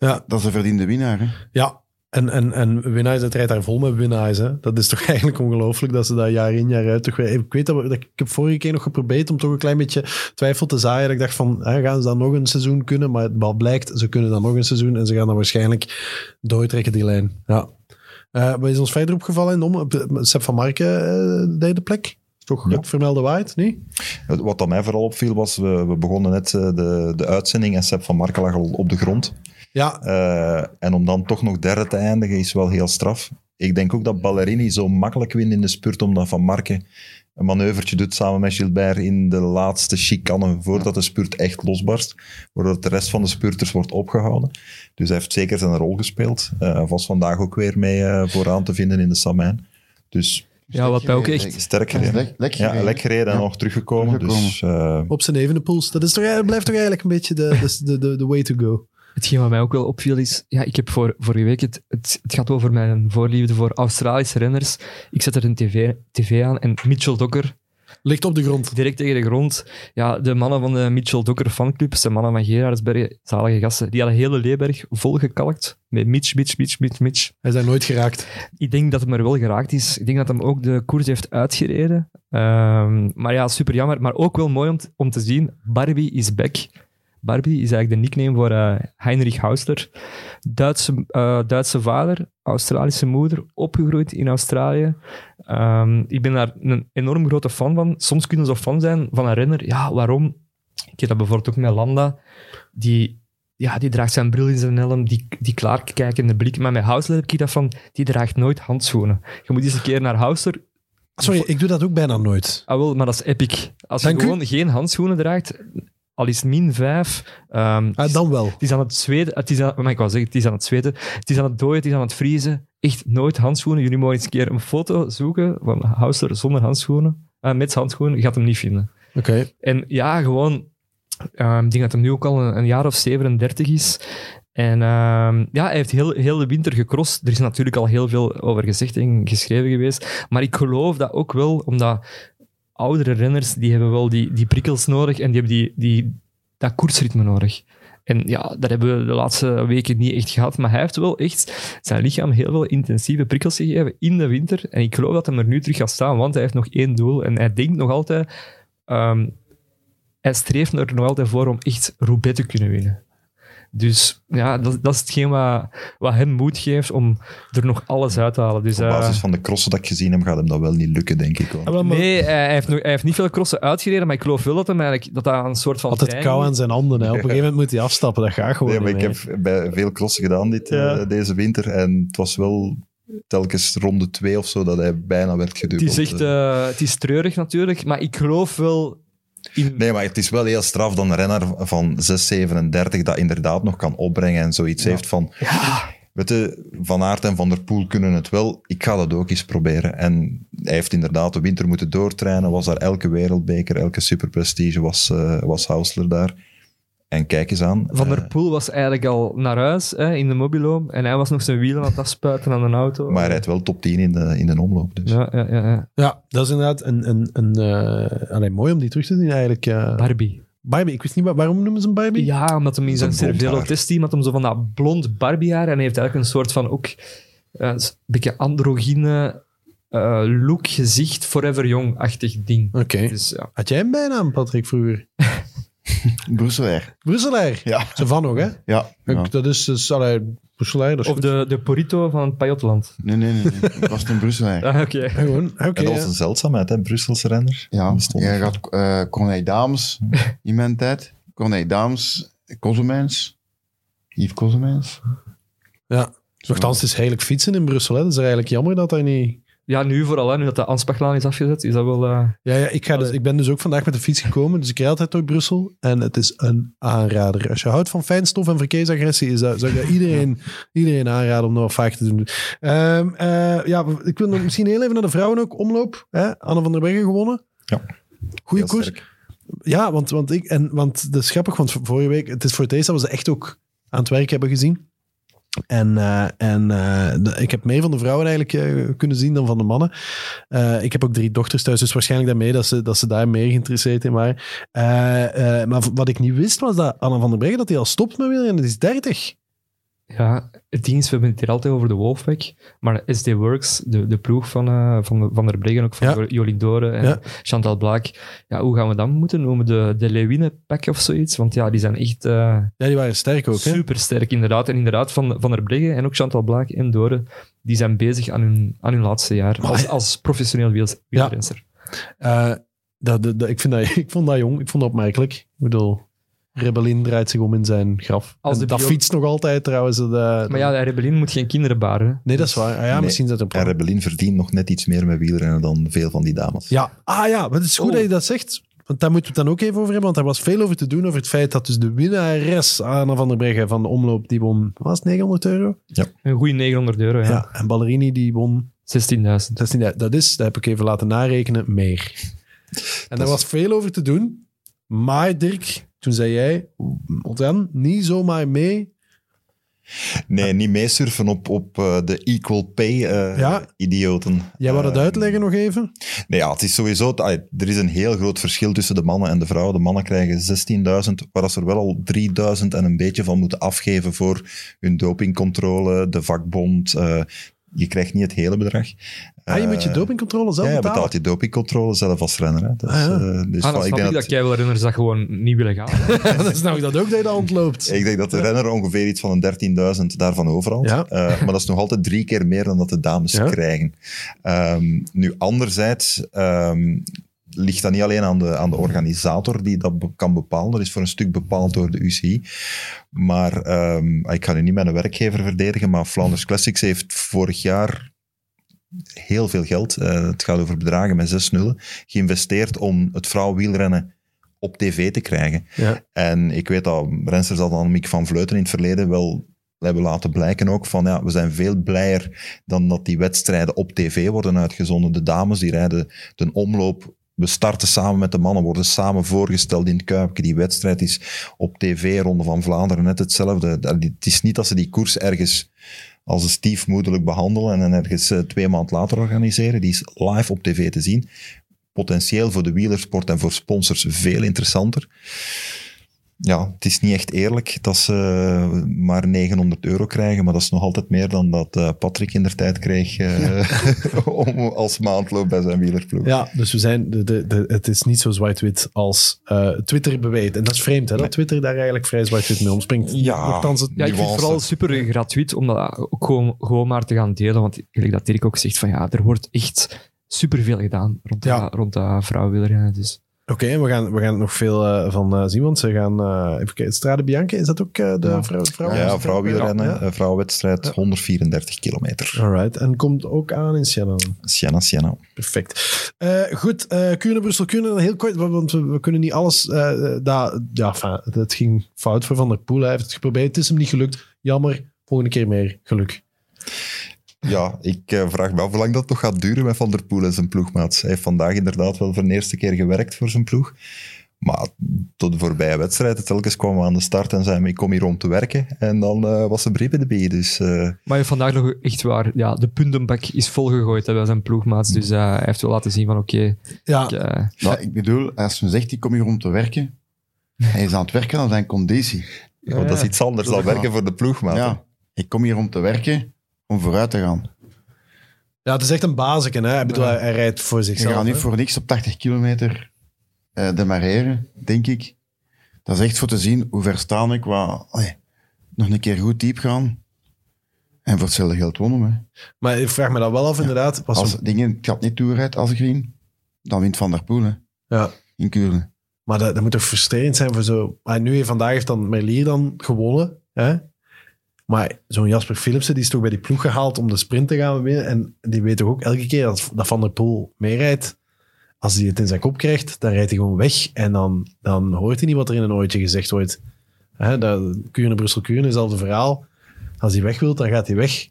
Ja, dat is een verdiende winnaar. Hè. ja. En, en, en Winnaars, het rijdt daar vol met winnaars. Hè? Dat is toch *laughs* eigenlijk ongelooflijk dat ze dat jaar in jaar uit toch weer... Ik weet dat, we, dat ik heb vorige keer nog geprobeerd om toch een klein beetje twijfel te zaaien. Dat ik dacht van, hè, gaan ze dan nog een seizoen kunnen? Maar het bal blijkt, ze kunnen dan nog een seizoen en ze gaan dan waarschijnlijk doortrekken die lijn. Ja. Eh, wat is ons verder opgevallen in de om? Sepp van Marken, eh, derde plek. Is toch Ja. het vermelde waard, niet? Wat dat mij vooral opviel was, we, we begonnen net eh, de, de uitzending en Sepp van Marken lag al op de grond. Ja, Eh, en om dan toch nog derde te eindigen is wel heel straf. Ik denk ook dat Ballerini zo makkelijk wint in de spurt, omdat Van Marken een manoeuvertje doet samen met Gilbert in de laatste chicane voordat de spurt echt losbarst, waardoor de rest van de spurters wordt opgehouden. Dus hij heeft zeker zijn rol gespeeld. Eh, Hij was vandaag ook weer mee eh, vooraan te vinden in de Samijn. Dus Ja, wat mij ook gereden, echt... sterk gereden. Lek, lek Ja, gereden. lek gereden en Ja. nog teruggekomen. Teruggekomen. Dus eh, op zijn evenepoels. Dat is toch, blijft toch eigenlijk een beetje de, de, de, de way to go. Hetgeen wat mij ook wel opviel is... Ja, ik heb voor, vorige week... Het, het, het gaat over mijn voorliefde voor Australische renners. Ik zet er een tv, tv aan en Mitchell Docker Ligt op de grond. direct tegen de grond. Ja, de mannen van de Mitchell Docker fanclub, de mannen van Gerardsbergen, zalige gasten, die hadden hele Leeberg volgekalkt met Mitch, Mitch, Mitch, Mitch, Mitch. Hij is daar nooit geraakt. Ik denk dat hem er wel geraakt is. Ik denk dat hem ook de koers heeft uitgereden. Ehm, maar ja, super jammer. Maar ook wel mooi om, om te zien, Barbie is back. Barbie is eigenlijk de nickname voor eh, Heinrich Hausler. Duitse, eh, Duitse vader, Australische moeder, opgegroeid in Australië. Ehm, ik ben daar een enorm grote fan van. Soms kunnen ze fan zijn van een renner. Ja, waarom? Ik heb dat bijvoorbeeld ook met Landa. Die, ja, die draagt zijn bril in zijn helm, die, die klaarkijkende blik. Maar met Hausler heb ik dat van, die draagt nooit handschoenen. Je moet eens een keer naar Hausler. Sorry, ik doe dat ook bijna nooit. Ah wel, maar dat is epic. Als je u. gewoon geen handschoenen draagt, al is min vijf... ehm, Ah, dan wel. het is aan het zweten, het is aan, maar ik wou zeggen, het is aan het zweten, het is aan het dooien, het is aan het vriezen. echt nooit handschoenen. Jullie mogen eens een keer een foto zoeken van Hausler zonder handschoenen. eh, met handschoenen, je gaat hem niet vinden. Oké. En ja, gewoon, ehm, ik denk dat hij nu ook al een, een jaar of 37 is. En ehm, ja, hij heeft heel, heel de winter gecrossed. Er is natuurlijk al heel veel over gezegd en geschreven geweest. Maar ik geloof dat ook wel, omdat oudere renners, die hebben wel die, die prikkels nodig en die hebben die, die, dat koersritme nodig. En ja, dat hebben we de laatste weken niet echt gehad. Maar hij heeft wel echt zijn lichaam heel veel intensieve prikkels gegeven in de winter. En ik geloof dat hij er nu terug gaat staan, want hij heeft nog één doel. En hij denkt nog altijd... ehm, hij streeft er nog altijd voor om echt Roubaix te kunnen winnen. Dus ja, dat, dat is hetgeen wat, wat hem moed geeft om er nog alles uit te halen. Dus, Op eh, basis van de crossen dat ik gezien heb, gaat hem dat wel niet lukken, denk ik. wel. Ah, Nee, hij hij heeft, nog, hij heeft niet veel crossen uitgereden, maar ik geloof wel dat hem eigenlijk dat dat een soort van altijd kou aan zijn handen. Hè. Op een *laughs* gegeven moment moet hij afstappen. Dat gaat gewoon Nee, maar niet ik heb bij veel crossen gedaan dit, Ja. eh, deze winter. En het was wel telkens ronde twee of zo dat hij bijna werd Het is echt eh, het is treurig natuurlijk, maar ik geloof wel in... Nee, maar het is wel heel straf dan een renner van 6,37 dat inderdaad nog kan opbrengen en zoiets heeft van... Weet je, Van Aert en Van der Poel kunnen het wel. Ik ga dat ook eens proberen. En hij heeft inderdaad de winter moeten doortrainen. Was daar elke wereldbeker, elke superprestige was, eh was Hausler daar. En kijk eens aan. Van der eh, Poel was eigenlijk al naar huis hè, in de mobilo en hij was nog zijn wielen aan het afspuiten aan een auto. maar hij rijdt wel top 10 in de, in de omloop. Dus. Ja, ja, ja, ja. Ja, dat is inderdaad een, een, een, eh, allee, mooi om die terug te zien eigenlijk. eh. Barbie. Barbie, ik wist niet, wa- waarom noemen ze hem Barbie? Ja, omdat hem in zijn haar. testteam had hem zo van dat blond Barbie-haar en hij heeft eigenlijk een soort van ook een beetje androgyne eh, look, gezicht, forever young-achtig ding. Oké. Dus ja. Had jij een bijnaam, Patrick, vroeger? *laughs* *laughs* Brusselaar. Brusselaar. Ja. Ze van nog, hè? Ja. ja. Dat is dus, allee, dat is Of goed. de, de Porito van het Pajotland. Nee, nee, nee. nee. Ik was een Brusselaar. *laughs* Ah, oké. Ja, Gewoon, oké. En dat was ja. een zeldzaamheid, hè? Brusselse renner. Ja, jij gaat eh Corneille Dames in mijn tijd. Corneille Dames. Yves Kozemijns. ja. Nochtans, het is eigenlijk fietsen in Brussel. Hè. Dat is eigenlijk jammer dat daar niet... Ja, nu vooral, hè, nu dat de Anspachlaan is afgezet, is dat wel... eh, Ja, ja ik, ga dus, ik ben dus ook vandaag met de fiets gekomen, dus ik rijd altijd door Brussel. En het is een aanrader. Als je houdt van fijnstof en verkeersagressie, is dat, zou ik dat *laughs* iedereen, iedereen aanraden om dat wat vaak te doen. Ehm, eh, ja, ik wil nog misschien heel even naar de vrouwen ook omloop. Hè? Anne van der Breggen gewonnen. Ja. Goeie koers. sterk. Ja, want, want, ik, en, want dat is grappig, want vorige week, het is voor het eerst dat we ze echt ook aan het werk hebben gezien. En, eh, en eh, ik heb meer van de vrouwen eigenlijk eh, kunnen zien dan van de mannen. Ik heb ook drie dochters thuis, dus waarschijnlijk daarmee dat ze, dat ze daar meer geïnteresseerd in waren. Maar wat ik niet wist was dat Anne van der Breggen dat hij al stopt met wielrennen. Dat is 30. Ja, het ding is, we hebben het hier altijd over de Wolfpack, maar SD Works, de, de ploeg van, eh, van, van der Breggen, ook van Ja. Jolien Doren en Ja. Chantal Blaak, ja, hoe gaan we dat moeten noemen? De, de Leeuwinen-pack of zoiets? Want ja, die zijn echt eh Ja, die waren sterk ook. Hè? super sterk inderdaad. En inderdaad, van, van der Breggen en ook Chantal Blaak en Doren, die zijn bezig aan hun, aan hun laatste jaar Maar- als, als professioneel wiels- wielrenster. Eh, dat, dat, dat- ik, vind dat, *laughs* ik vond dat jong, ik vond dat opmerkelijk. Ik bedoel, Rebellin draait zich om in zijn graf. Als En de dat bio- fietst nog altijd trouwens. Dat, eh, Maar ja, Rebellin moet geen kinderen baren. nee, dat is waar. Ah, ja, Nee. misschien is dat een En plan. Rebellin verdient nog net iets meer met wielrennen dan veel van die dames. Ja, ah ja, maar het is goed Oh. dat je dat zegt. Want daar moeten we het dan ook even over hebben. Want er was veel over te doen over het feit dat dus de winnares Anna van der Breggen van de omloop, die won, wat was het, 900 euro? Een goede 900 euro, ja. Ja. En Ballerini die won, 16.000. 16, dat is, dat heb ik even laten narekenen, meer. *laughs* En daar was veel over te doen. Maar Dirk, toen zei jij, dan niet zomaar mee. Nee, niet meesurfen op, op eh, de equal pay eh, Ja. idioten. Jij wou het Eh, uitleggen nog even? Nee, ja, het is sowieso... Er is een heel groot verschil tussen de mannen en de vrouwen. De mannen krijgen 16.000, waar ze er wel al 3.000 en een beetje van moeten afgeven voor hun dopingcontrole, de vakbond. Je krijgt niet het hele bedrag. Ah, je moet je Eh, dopingcontrole zelf Ja, je betalen? betaalt je dopingcontrole zelf als renner. Hè. Dus, Ah, ja. eh, dus Ah, van- dan snap ik denk dat jij wel renners dat gewoon niet willen gaan. dan snap ik dat ook dat je dat ontloopt. Ik denk dat de renner ongeveer iets van een 13.000 daarvan overhoudt. Ja. Eh, maar dat is nog altijd drie keer meer dan dat de dames Ja. krijgen. Ehm, nu, anderzijds ehm, ligt dat niet alleen aan de, aan de organisator die dat be- kan bepalen. Dat is voor een stuk bepaald door de UCI. Maar ehm, ik ga nu niet mijn werkgever verdedigen, maar Flanders Classics heeft vorig jaar heel veel geld, eh, het gaat over bedragen met zes nullen, geïnvesteerd om het vrouwenwielrennen op tv te krijgen. Ja. En ik weet dat rensters als Annemiek van Vleuten in het verleden wel hebben laten blijken ook van ja, we zijn veel blijer dan dat die wedstrijden op tv worden uitgezonden. De dames die rijden de omloop. We starten samen met de mannen, worden samen voorgesteld in het Kuipje. Die wedstrijd is op tv, Ronde van Vlaanderen, net hetzelfde. Het is niet dat ze die koers ergens als een stiefmoederlijk behandelen en dan ergens eh, twee maanden later organiseren. Die is live op tv te zien. Potentieel voor de wielersport en voor sponsors veel interessanter. Ja, het is niet echt eerlijk dat ze maar 900 euro krijgen, maar dat is nog altijd meer dan dat eh, Patrick in der tijd kreeg eh, *laughs* om, als maandloop bij zijn wielerploeg. Ja, dus we zijn, de, de, de- het is niet zo zwart-wit als eh, Twitter beweegt. En dat is vreemd, hè, dat Twitter daar eigenlijk vrij zwart-wit mee omspringt. Ja. Nochtans, het, Ja, ik vind het vooral super gratuit om dat ook gewoon, gewoon maar te gaan delen. Want gelijk dat Dirk ook zegt, van ja, er wordt echt superveel gedaan rond, Ja. dat, rond dat vrouwenwielrennen. Dus. Oké, we, gaan, we gaan nog veel eh, van eh, zien, want ze gaan... eh even kijken, Strade Bianca, is dat ook eh, de Ja. vrouw? vrouw Ja, vrouwenwielrennen, Ja. eh, vrouwenwedstrijd, 134 kilometer. Alright, en komt ook aan in Siena. Siena, Siena. Perfect. Eh, goed, eh Kuurne, Brussel, Kuurne, heel kort, want we, we kunnen niet alles... eh daar, ja, het ging fout voor Van der Poel. Hij heeft het geprobeerd, het is hem niet gelukt. Jammer, volgende keer meer geluk. Ja, ik eh, vraag me af hoe lang dat nog gaat duren met Van der Poel en zijn ploegmaats. Hij heeft vandaag inderdaad wel voor de eerste keer gewerkt voor zijn ploeg. Maar tot de voorbije wedstrijd, telkens kwam we aan de start en zei hij, ik kom hier om te werken. En dan eh, was ze briebe de bie. Dus eh, Maar hij heeft vandaag nog echt waar, ja, de puntenbak is volgegooid hè, bij zijn ploegmaats. Dus eh, hij heeft wel laten zien van oké, Ja, ik, ik bedoel, als men zegt, ik kom hier om te werken, hij is aan het werken aan zijn conditie. want dat is iets anders dan Ja. werken voor de ploegmaat. Ja, ik kom hier om te werken, om vooruit te gaan. ja, het is echt een basisken. Hè? Ik bedoel, hij, hij rijdt voor Je zichzelf. gaat niet hè. voor niks op 80 kilometer eh demareren, denk ik. Dat is echt voor te zien hoe ver staan ik, qua, allee, nog een keer goed diep gaan. En voor hetzelfde geld wonnen. Hè. Maar ik vraag me dat wel af, inderdaad. Was Als dingen, het gaat niet toerijdt als green, dan wint Van der Poel hè, ja. in Kuurne. Maar dat, dat moet toch frustrerend zijn voor zo... Ah, nu vandaag heeft dan Merlier dan gewonnen. Hè? Maar zo'n Jasper Philipsen, die is toch bij die ploeg gehaald om de sprint te gaan winnen. En die weet toch ook elke keer dat, Van der Poel meerijdt. Als hij het in zijn kop krijgt, dan rijdt hij gewoon weg. En dan, dan hoort hij niet wat er in een ooitje gezegd wordt. Kuurne, Brussel, Kuurne, hetzelfde verhaal. Als hij weg wil, dan gaat hij weg.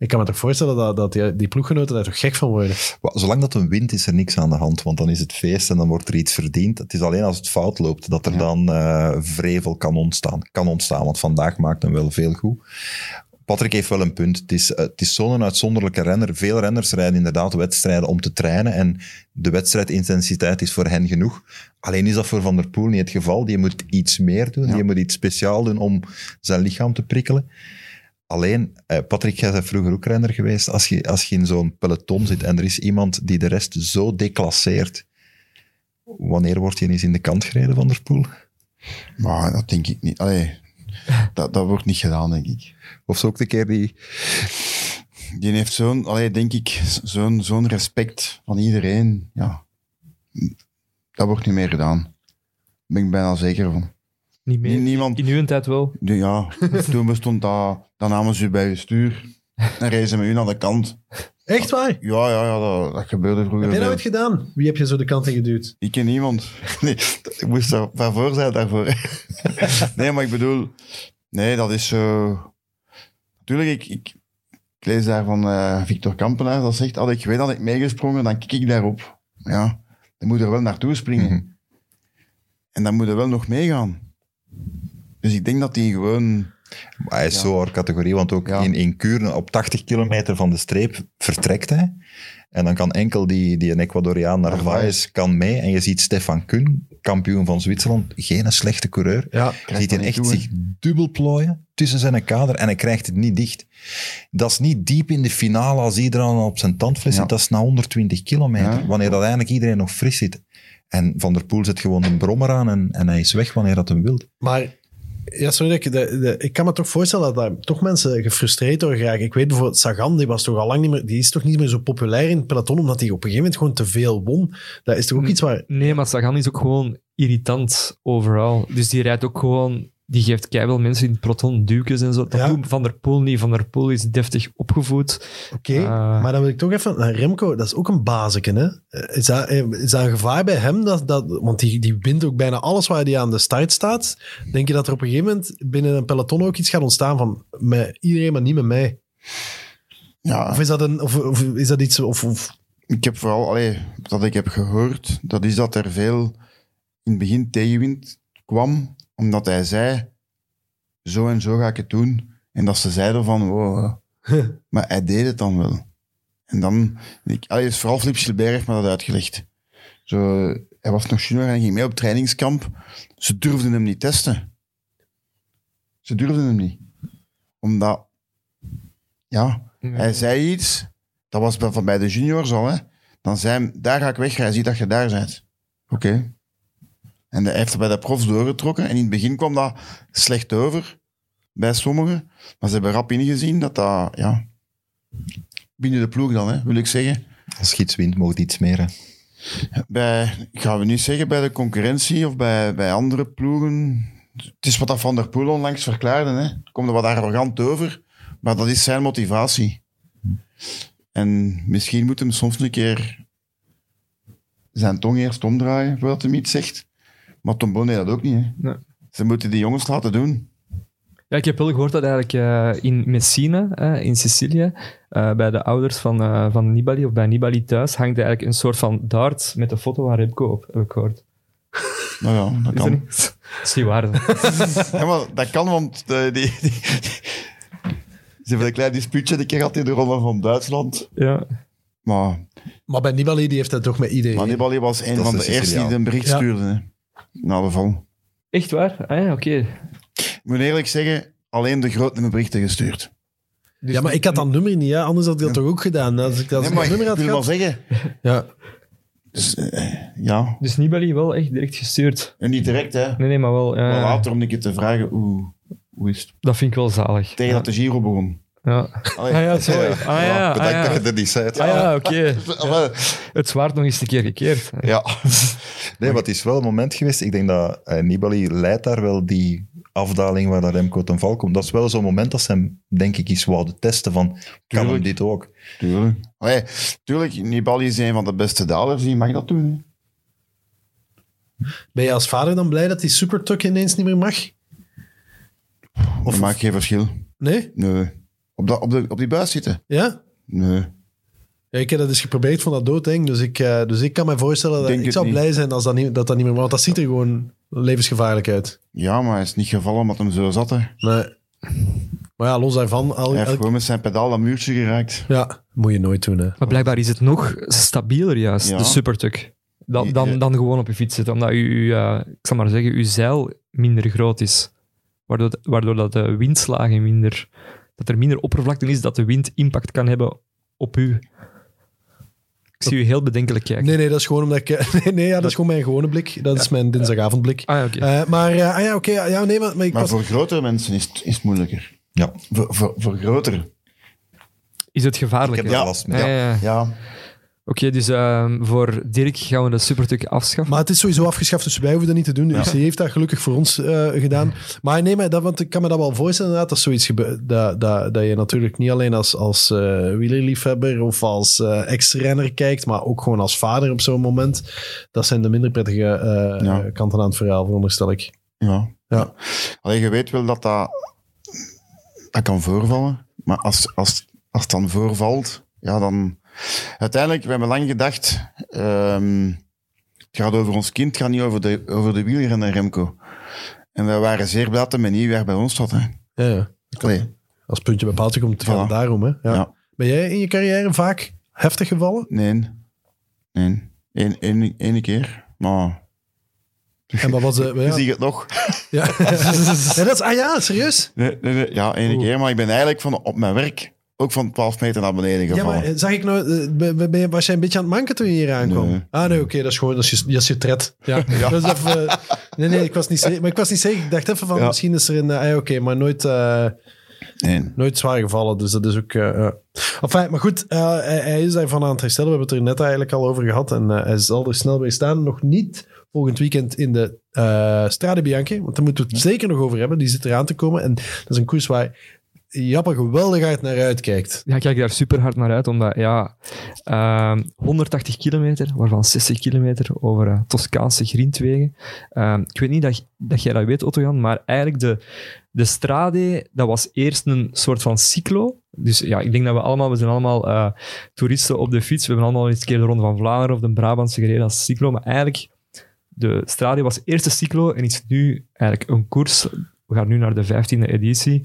Ik kan me toch voorstellen dat, dat die, die ploeggenoten daar toch gek van worden. Zolang dat een wint, is er niks aan de hand, want dan is het feest en dan wordt er iets verdiend. Het is alleen als het fout loopt dat er Ja. dan eh, vrevel kan ontstaan. Kan ontstaan, want vandaag maakt hem wel veel goed. Patrick heeft wel een punt. Het is, eh, het is zo'n uitzonderlijke renner. Veel renners rijden inderdaad wedstrijden om te trainen en de wedstrijdintensiteit is voor hen genoeg. Alleen is dat voor Van der Poel niet het geval. Die moet iets meer doen. Ja. Die moet iets speciaal doen om zijn lichaam te prikkelen. Alleen, eh, Patrick, jij bent vroeger ook renner geweest. Als je, als je in zo'n peloton zit en er is iemand die de rest zo declasseert, wanneer wordt je eens in de kant gereden, Van der Poel? Maar dat denk ik niet. Allee, dat, dat wordt niet gedaan, denk ik. Of zo ook de keer die... Die heeft zo'n, allee, denk ik, zo'n zo'n respect van iedereen. Ja, dat wordt niet meer gedaan. Daar ben ik bijna zeker van. niet meer. Nie- niemand, In uw tijd wel. ja, toen bestond dat, dan namen ze u bij je stuur en *laughs* reizen ze met u naar de kant. Echt waar? Ja, ja, ja dat, dat gebeurde vroeger. Heb jij dat ooit gedaan? Wie heb je zo de kant in geduwd? Ik ken niemand. *laughs* Nee, ik moest er waarvoor zijn daarvoor. *laughs* nee, maar ik bedoel, nee, dat is zo. Natuurlijk, ik, ik, ik lees daar van eh, Victor Kampenaar, dat zegt, had ik weet dat ik meegesprongen, dan kik ik daarop. Ja, dan moet er wel naartoe springen. Mhm. En dan moet er wel nog meegaan. Dus ik denk dat hij gewoon... Hij is Ja. zo haar categorie, want ook Ja. in, in Kuurne, op 80 kilometer van de streep, vertrekt hij. En dan kan enkel die, die een Ecuadoriaan Narvaez kan mee. En je ziet Stefan Kun, kampioen van Zwitserland, geen slechte coureur. Ja. Je ziet niet echt zich dubbel plooien tussen zijn kader en hij krijgt het niet dicht. Dat is niet diep in de finale als iedereen op zijn tandvlees Ja. zit. Dat is na 120 kilometer, wanneer dat eigenlijk iedereen nog fris zit. En Van der Poel zet gewoon een brommer aan en, en hij is weg wanneer dat hem wil. Maar ja, sorry, dat ik, de, de- ik kan me toch voorstellen dat daar toch mensen gefrustreerd door geraken. Ik weet bijvoorbeeld, Sagan, die was toch al lang niet meer, die is toch niet meer zo populair in het peloton, omdat hij op een gegeven moment gewoon te veel won. Dat is toch ook iets waar... Nee, maar Sagan is ook gewoon irritant overal. Dus die rijdt ook gewoon die geeft keihard mensen in het peloton duwtjes en zo. Dat Ja. doet Van der Poel niet. Van der Poel is deftig opgevoed. Oké, Ah. maar dan wil ik toch even... naar Remco, dat is ook een bazeken, hè? Eh, Is dat, eh, is dat een gevaar bij hem? Dat, dat, want die, die wint ook bijna alles waar hij aan de start staat. Denk je dat er op een gegeven moment binnen een peloton ook iets gaat ontstaan van met iedereen, maar niet met mij? Ja, Of is dat, een, of, of is dat iets... Of, of, ik heb vooral, allee, dat ik heb gehoord, dat is dat er veel in het begin tegenwind kwam, omdat hij zei, zo en zo ga ik het doen. En dat ze zeiden van, wow, *laughs* maar hij deed het dan wel. En dan, ik, allee, vooral Flip Gilbert heeft me dat uitgelegd. Zo, hij was nog junior en hij ging mee op trainingskamp. Ze durfden hem niet testen. Ze durfden hem niet. Omdat, ja, hij zei iets, dat was bij, van bij de juniors al, hè. Dan zei hij, daar ga ik weg, hij ziet dat je daar bent. Oké. En hij heeft het bij de profs doorgetrokken. En in het begin kwam dat slecht over bij sommigen. Maar ze hebben rap ingezien dat dat, ja... Binnen de ploeg dan, hè, wil ik zeggen. Als je iets wint, iets meer. Hè. Bij, gaan we niet zeggen bij de concurrentie of bij, bij andere ploegen. Het is wat dat Van der Poel onlangs verklaarde. Hè. Het komt er wat arrogant over, maar dat is zijn motivatie. En misschien moet hem soms een keer zijn tong eerst omdraaien voordat hij iets zegt. Maar Tom Bonne deed dat ook niet. Hè. Nee. Ze moeten die jongens laten doen. Ja, ik heb wel gehoord dat eigenlijk eh, in Messina, eh, in Sicilië, eh, bij de ouders van, eh, van Nibali, of bij Nibali thuis, hangt eigenlijk een soort van dart met een foto van Remco op, heb ik gehoord. Nou ja, dat kan. niet? Dat is niet waar. hè. Ja, maar dat kan, want eh, die, die, die- ze hebben een klein dispuutje een keer gehad in de Ronde van Duitsland. ja. Maar maar bij Nibali, die heeft dat toch met iedereen. Maar Nibali was een Dat van de de eerste die een bericht Ja. stuurde. Hè, na de val. Echt waar? Ah ja, oké. Ik moet eerlijk zeggen, alleen de groot hebben berichten gestuurd. ja, maar ik had dat nummer niet, hè? anders had ik dat toch ook gedaan. Als ik dat Nee, maar nummer ik had wil wel zeggen, *laughs* Ja. dus, eh, ja, Dus Nibali wel echt direct gestuurd. en niet direct, hè. Nee, nee, maar wel. ja, Maar later om een keer te vragen, hoe, hoe is het? Dat vind ik wel zalig. Tegen dat de Giro begon. Ja. Allee. Ah ja, sorry. Ah ja, ah Bedankt ja. dat je dat niet zei. Ah ja, oké. *laughs* Wel, Het zwaard nog eens een keer gekeerd. Ja, Nee, maar het is wel een moment geweest. Ik denk dat eh, Nibali leidt daar wel die afdaling waar dat Remco ten val komt. Dat is wel zo'n moment dat ze hem, denk ik, eens wouden testen van, kan hem dit ook? tuurlijk. Allee, tuurlijk, Nibali is een van de beste dalers, die mag dat doen. Hè. Ben je als vader dan blij dat die supertuk ineens niet meer mag? Of maakt geen verschil. Nee? Nee. Op, dat, op, de, op die buis zitten? Ja? Nee. Ja, ik heb dat eens geprobeerd, vond dat doodeng. Dus ik, eh, dus ik kan me voorstellen dat Denk ik zou niet. blij zijn als dat, niet, dat dat niet meer. Want dat ziet er gewoon levensgevaarlijk uit. Ja, maar hij is niet gevallen omdat hem zo zat. Hè. Nee. Maar ja, los daarvan, al, Hij heeft elk- gewoon met zijn pedaal dat muurtje geraakt. ja, moet je nooit doen. Hè. Maar blijkbaar is het nog stabieler juist, Ja. de supertuk. Dan, dan, Ja. dan gewoon op je fiets zitten. Omdat u, eh, ik zal maar zeggen, uw zeil minder groot is. Waardoor, waardoor dat de windslagen minder... Dat er minder oppervlakte is, dat de wind impact kan hebben op u. Ik zie u heel bedenkelijk kijken. Nee, nee, dat is gewoon omdat ik... *laughs* Nee, nee ja, dat is gewoon mijn gewone blik. Dat is mijn dinsdagavondblik. Ah ja, oké. Eh, maar eh, ah, ja, oké. ja, nee, maar, maar ik Maar was... voor grotere mensen is het, is het moeilijker. Ja, Voor, voor, voor grotere. Is het ik gevaarlijk? heb hè? daar last mee. Ja, ja, ja. Ja, Oké, dus ehm, voor Dirk gaan we de supertuk afschaffen. Maar het is sowieso afgeschaft, dus wij hoeven dat niet te doen. De UCI heeft dat gelukkig voor ons eh, gedaan. Maar nee, maar dat, want ik kan me dat wel voorstellen inderdaad, dat zoiets gebeurt. Dat, dat, dat je natuurlijk niet alleen als, als eh, wielerliefhebber of als eh ex-renner kijkt, maar ook gewoon als vader op zo'n moment. Dat zijn de minder prettige eh, Ja. kanten aan het verhaal, veronderstel ik. ja. Ja. Alleen je weet wel dat dat, dat kan voorvallen. Maar als, als, als het dan voorvalt, ja dan... Uiteindelijk, we hebben lang gedacht... ehm, het gaat over ons kind, het gaat niet over de, over de wielrenner Remco. En we waren zeer blij dat de manier weer bij ons zat. Hè. Ja, ja. Allee, Als puntje bij paaltje komt, het Voilà. daarom. Hè? Ja. Ja. Ben jij in je carrière vaak heftig gevallen? nee. Nee. Eén één, één keer. Maar En wat was de... *laughs* je Ja, ziet het nog. ja. *laughs* Ja, dat is, ah ja, serieus? Nee, nee, nee. Ja, één keer. Maar ik ben eigenlijk van, op mijn werk ook van 12 meter naar beneden Ja, gevallen. maar eh, zag ik nou, eh, ben- ben- was jij een beetje aan het manken toen je hier aankwam? Nee. Ah, nee, oké, dat is gewoon, dat is je, dat is je tred. Ja. *laughs* Dat is even, eh, nee, nee, ik was niet zeker. Maar ik was niet zeker. Ik dacht even van, Ja. misschien is er een, ah, ja, oké, maar nooit, Nee. nooit zwaar gevallen. Dus dat is ook, ja. Enfin, maar goed, hij, hij is daarvan aan het herstellen. We hebben het er net eigenlijk al over gehad. En hij zal er snel bij staan. Nog niet volgend weekend in de Strade Bianche, want daar moeten we het zeker nog over hebben. Die zit eraan te komen. En dat is een koers waar Jappe geweldig uit naar uitkijkt. Ja, ik kijk daar super hard naar uit, omdat ja, ehm, 180 kilometer, waarvan 60 kilometer over eh, Toscaanse grindwegen. Ehm, ik weet niet dat, dat jij dat weet, Otto-Jan, maar eigenlijk de, de Strade, dat was eerst een soort van cyclo. Dus ja, ik denk dat we allemaal, we zijn allemaal eh, toeristen op de fiets. We hebben allemaal eens een keer de Ronde van Vlaanderen of de Brabantse gereden als cyclo, maar eigenlijk, de Strade was eerst de cyclo en is nu eigenlijk een koers. We gaan nu naar de 15e editie.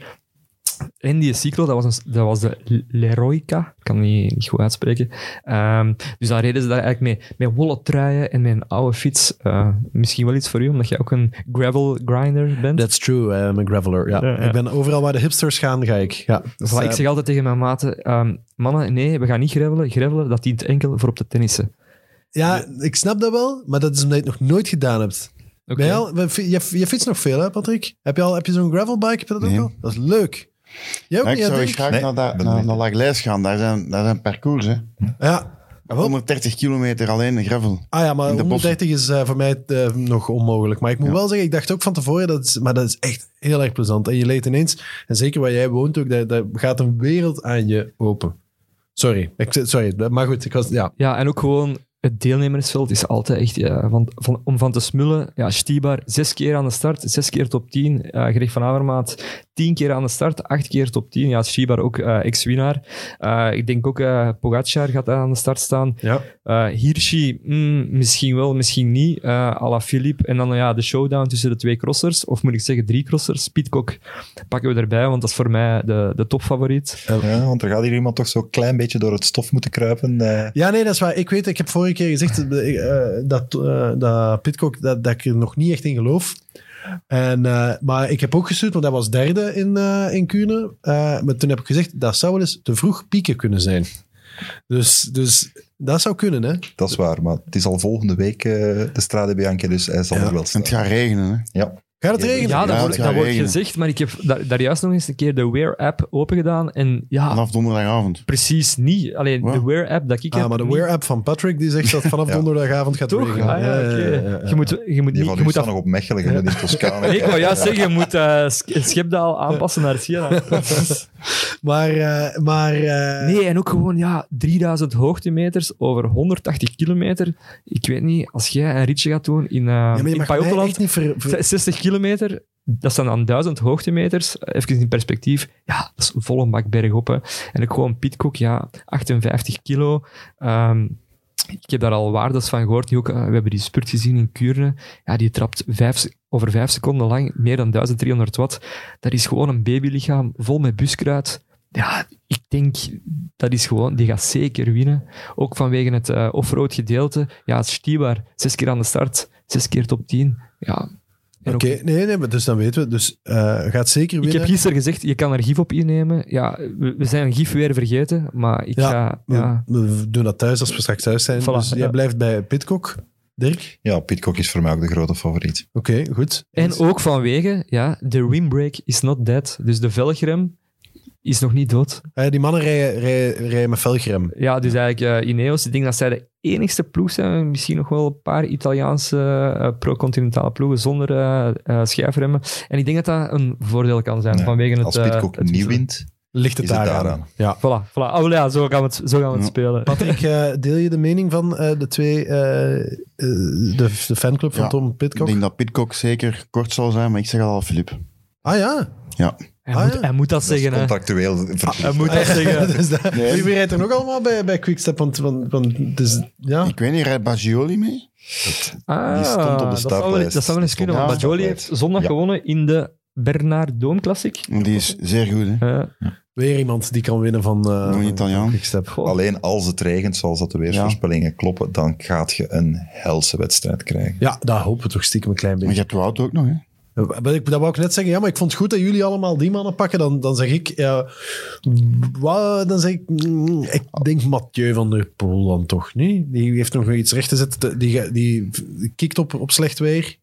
En die cyclo, dat was, een, dat was de Leroica. Ik kan het niet, niet goed uitspreken. Ehm, dus daar reden ze daar eigenlijk mee, met wollen truien en met een oude fiets. Eh, misschien wel iets voor u, omdat je ook een gravel grinder bent. That's true, I'm a graveler. Ja. Ja, ja. Ik ben overal waar de hipsters gaan, ga ik. Ja. Dus, Voilà, ik zeg altijd tegen mijn maten, ehm, mannen, nee, we gaan niet gravelen. Gravelen, dat dient enkel voor op de tennissen. ja, ik snap dat wel, maar dat is omdat je het nog nooit gedaan hebt. Oké. Ben je, al, je, je fietst nog veel, hè, Patrick? Heb je, al, heb je zo'n gravelbike? Heb je dat ook Nee. al? Dat is leuk. Jij ook Ja, ik niet, zou graag Nee, naar, dat, naar, naar gaan. Daar zijn, daar zijn parcours, hè. Ja. Wel, 130 kilometer alleen gravel. Ah ja, maar In de 130 is eh, voor mij eh, nog onmogelijk. Maar ik moet Ja. wel zeggen, ik dacht ook van tevoren, dat is, maar dat is echt heel erg plezant. En je leed ineens, en zeker waar jij woont ook, daar, daar gaat een wereld aan je open. Sorry, ik, sorry maar goed, ik was, ja. Ja, en ook gewoon het deelnemersveld is altijd echt ja, van, van, om van te smullen. Ja, Stibar zes keer aan de start, zes keer top 10. eh Greg van Avermaat tien keer aan de start, acht keer top 10. Ja, Stibar ook eh, ex-winnaar. Eh, ik denk ook uh, Pogacar gaat aan de start staan. ja. Eh Hirschi, mm, misschien wel, misschien niet. Uh, à la Philippe. En dan ja, de showdown tussen de twee crossers. Of moet ik zeggen drie crossers. Pitcock pakken we erbij, want dat is voor mij de, de topfavoriet. Ja, want er gaat hier iemand toch zo'n klein beetje door het stof moeten kruipen. eh. Ja, nee, dat is waar. Ik weet, ik heb vorige keer gezegd eh, dat, eh, dat Pitcock, dat, dat ik er nog niet echt in geloof. En, eh, maar ik heb ook gestuurd, want dat was derde in, eh in Kuurne. Eh, maar toen heb ik gezegd, dat zou wel eens te vroeg pieken kunnen zijn. Dus, dus dat zou kunnen, hè? Dat is waar, maar het is al volgende week eh, de Strade Bianche, dus hij zal Ja. er wel En staan. het gaat regenen, hè. Ja. Gaat het regenen? Ja, dat, Ja, wordt, dat gezegd, maar ik heb daar, daar juist nog eens een keer de Wear-app open gedaan. En ja, Vanaf donderdagavond. precies niet. Alleen Wow. de Wear-app dat ik Ah, heb... maar de niet- Wear-app van Patrick die zegt dat *laughs* vanaf Ja. donderdagavond gaat Toch? regenen. Ah, ja. Je moet, je moet Die niet... Je moet dat, nog op Mechelen, je moet in Toscane. *laughs* Nee, ik wou juist zeggen, je moet eh, Sch- Schepdaal aanpassen naar Siena. *laughs* Maar, eh, maar eh, Nee, en ook gewoon ja, 3000 hoogtemeters over 180 kilometer. Ik weet niet, als jij een ritje gaat doen in, eh ja, maar je in mag mij Pajottenland, echt niet ver, ver- 60 kilometer, dat zijn dan 1000 hoogtemeters. Even in perspectief, ja, dat is een volle bak bergop. En ook gewoon Pitcock, ja, 58 kilo. Ehm, ik heb daar al waardes van gehoord. Ook, eh, we hebben die spurt gezien in Kuurne. Ja, die trapt over vijf seconden lang meer dan 1300 watt. Dat is gewoon een babylichaam vol met buskruid. Ja, ik denk, dat is gewoon, die gaat zeker winnen. Ook vanwege het eh offroad gedeelte. Ja, het Stibar, zes keer aan de start, zes keer top 10. Ja. Oké, nee, nee, maar dus dan weten we. Dus eh, gaat zeker ik winnen. heb gisteren gezegd, je kan er gif op innemen. Ja, we, we zijn gif weer vergeten, maar ik Ja, ga... we, Ja, we doen dat thuis als we straks thuis zijn. Voilà, dus jij ja. blijft bij Pitcock. Dirk? Ja, Pitcock is voor mij ook de grote favoriet. Oké, goed. En ook vanwege, ja, de rimbrake is not dead. Dus de velgrem is nog niet dood. Eh, die mannen rijden, rijden, rijden met velgrem. Ja, dus eigenlijk uh, Ineos, ik denk dat zij de enigste ploeg zijn. Misschien nog wel een paar Italiaanse uh, pro-continentale ploegen zonder uh, uh, schijfremmen. En ik denk dat dat een voordeel kan zijn. Nee, vanwege het, Als Pitcock het niet wint, ligt het daaraan. daaraan. Ja. Voilà, voilà. Oh, ja, zo gaan we het, zo gaan we het Ja. spelen. Patrick, deel je de mening van eh, de twee, de, de fanclub van Ja, Tom Ik Pitcock? denk dat Pitcock zeker kort zal zijn, maar ik zeg al Filip. Ah ja. Ja. Hij, Ah, moet, ja. hij moet dat dat zeggen, hè. contractueel verplicht. Hij moet dat zeggen. *laughs* dus dat, Nee. Wie rijdt er nog allemaal bij, bij Quickstep? Want, want, want dus, ja. Ik weet niet, rijdt Bagioli mee? Ah, Die stond op de dat zou wel- startlijst. Dat zou wel eens kunnen, want Bajoli heeft zondag Ja. gewonnen in de Bernard Doom Classic. Die is zeer goed, hè? Weer iemand die kan winnen van, eh Italiaan. Quickstep. goh. Alleen als het regent, zoals dat de weersvoorspellingen kloppen, dan gaat je een helse wedstrijd krijgen. Ja, daar hopen we toch stiekem een klein Maar je beetje. hebt de auto ook nog, hè? Maar ik, dat wou ik net zeggen. Ja, maar ik vond het goed dat jullie allemaal die mannen pakken. Dan, dan zeg ik... Ja, dan zeg ik... mm, Ik denk Mathieu van der Poel dan toch niet. Die heeft nog iets recht te zetten. Die, die, die kikt op, op slecht weer.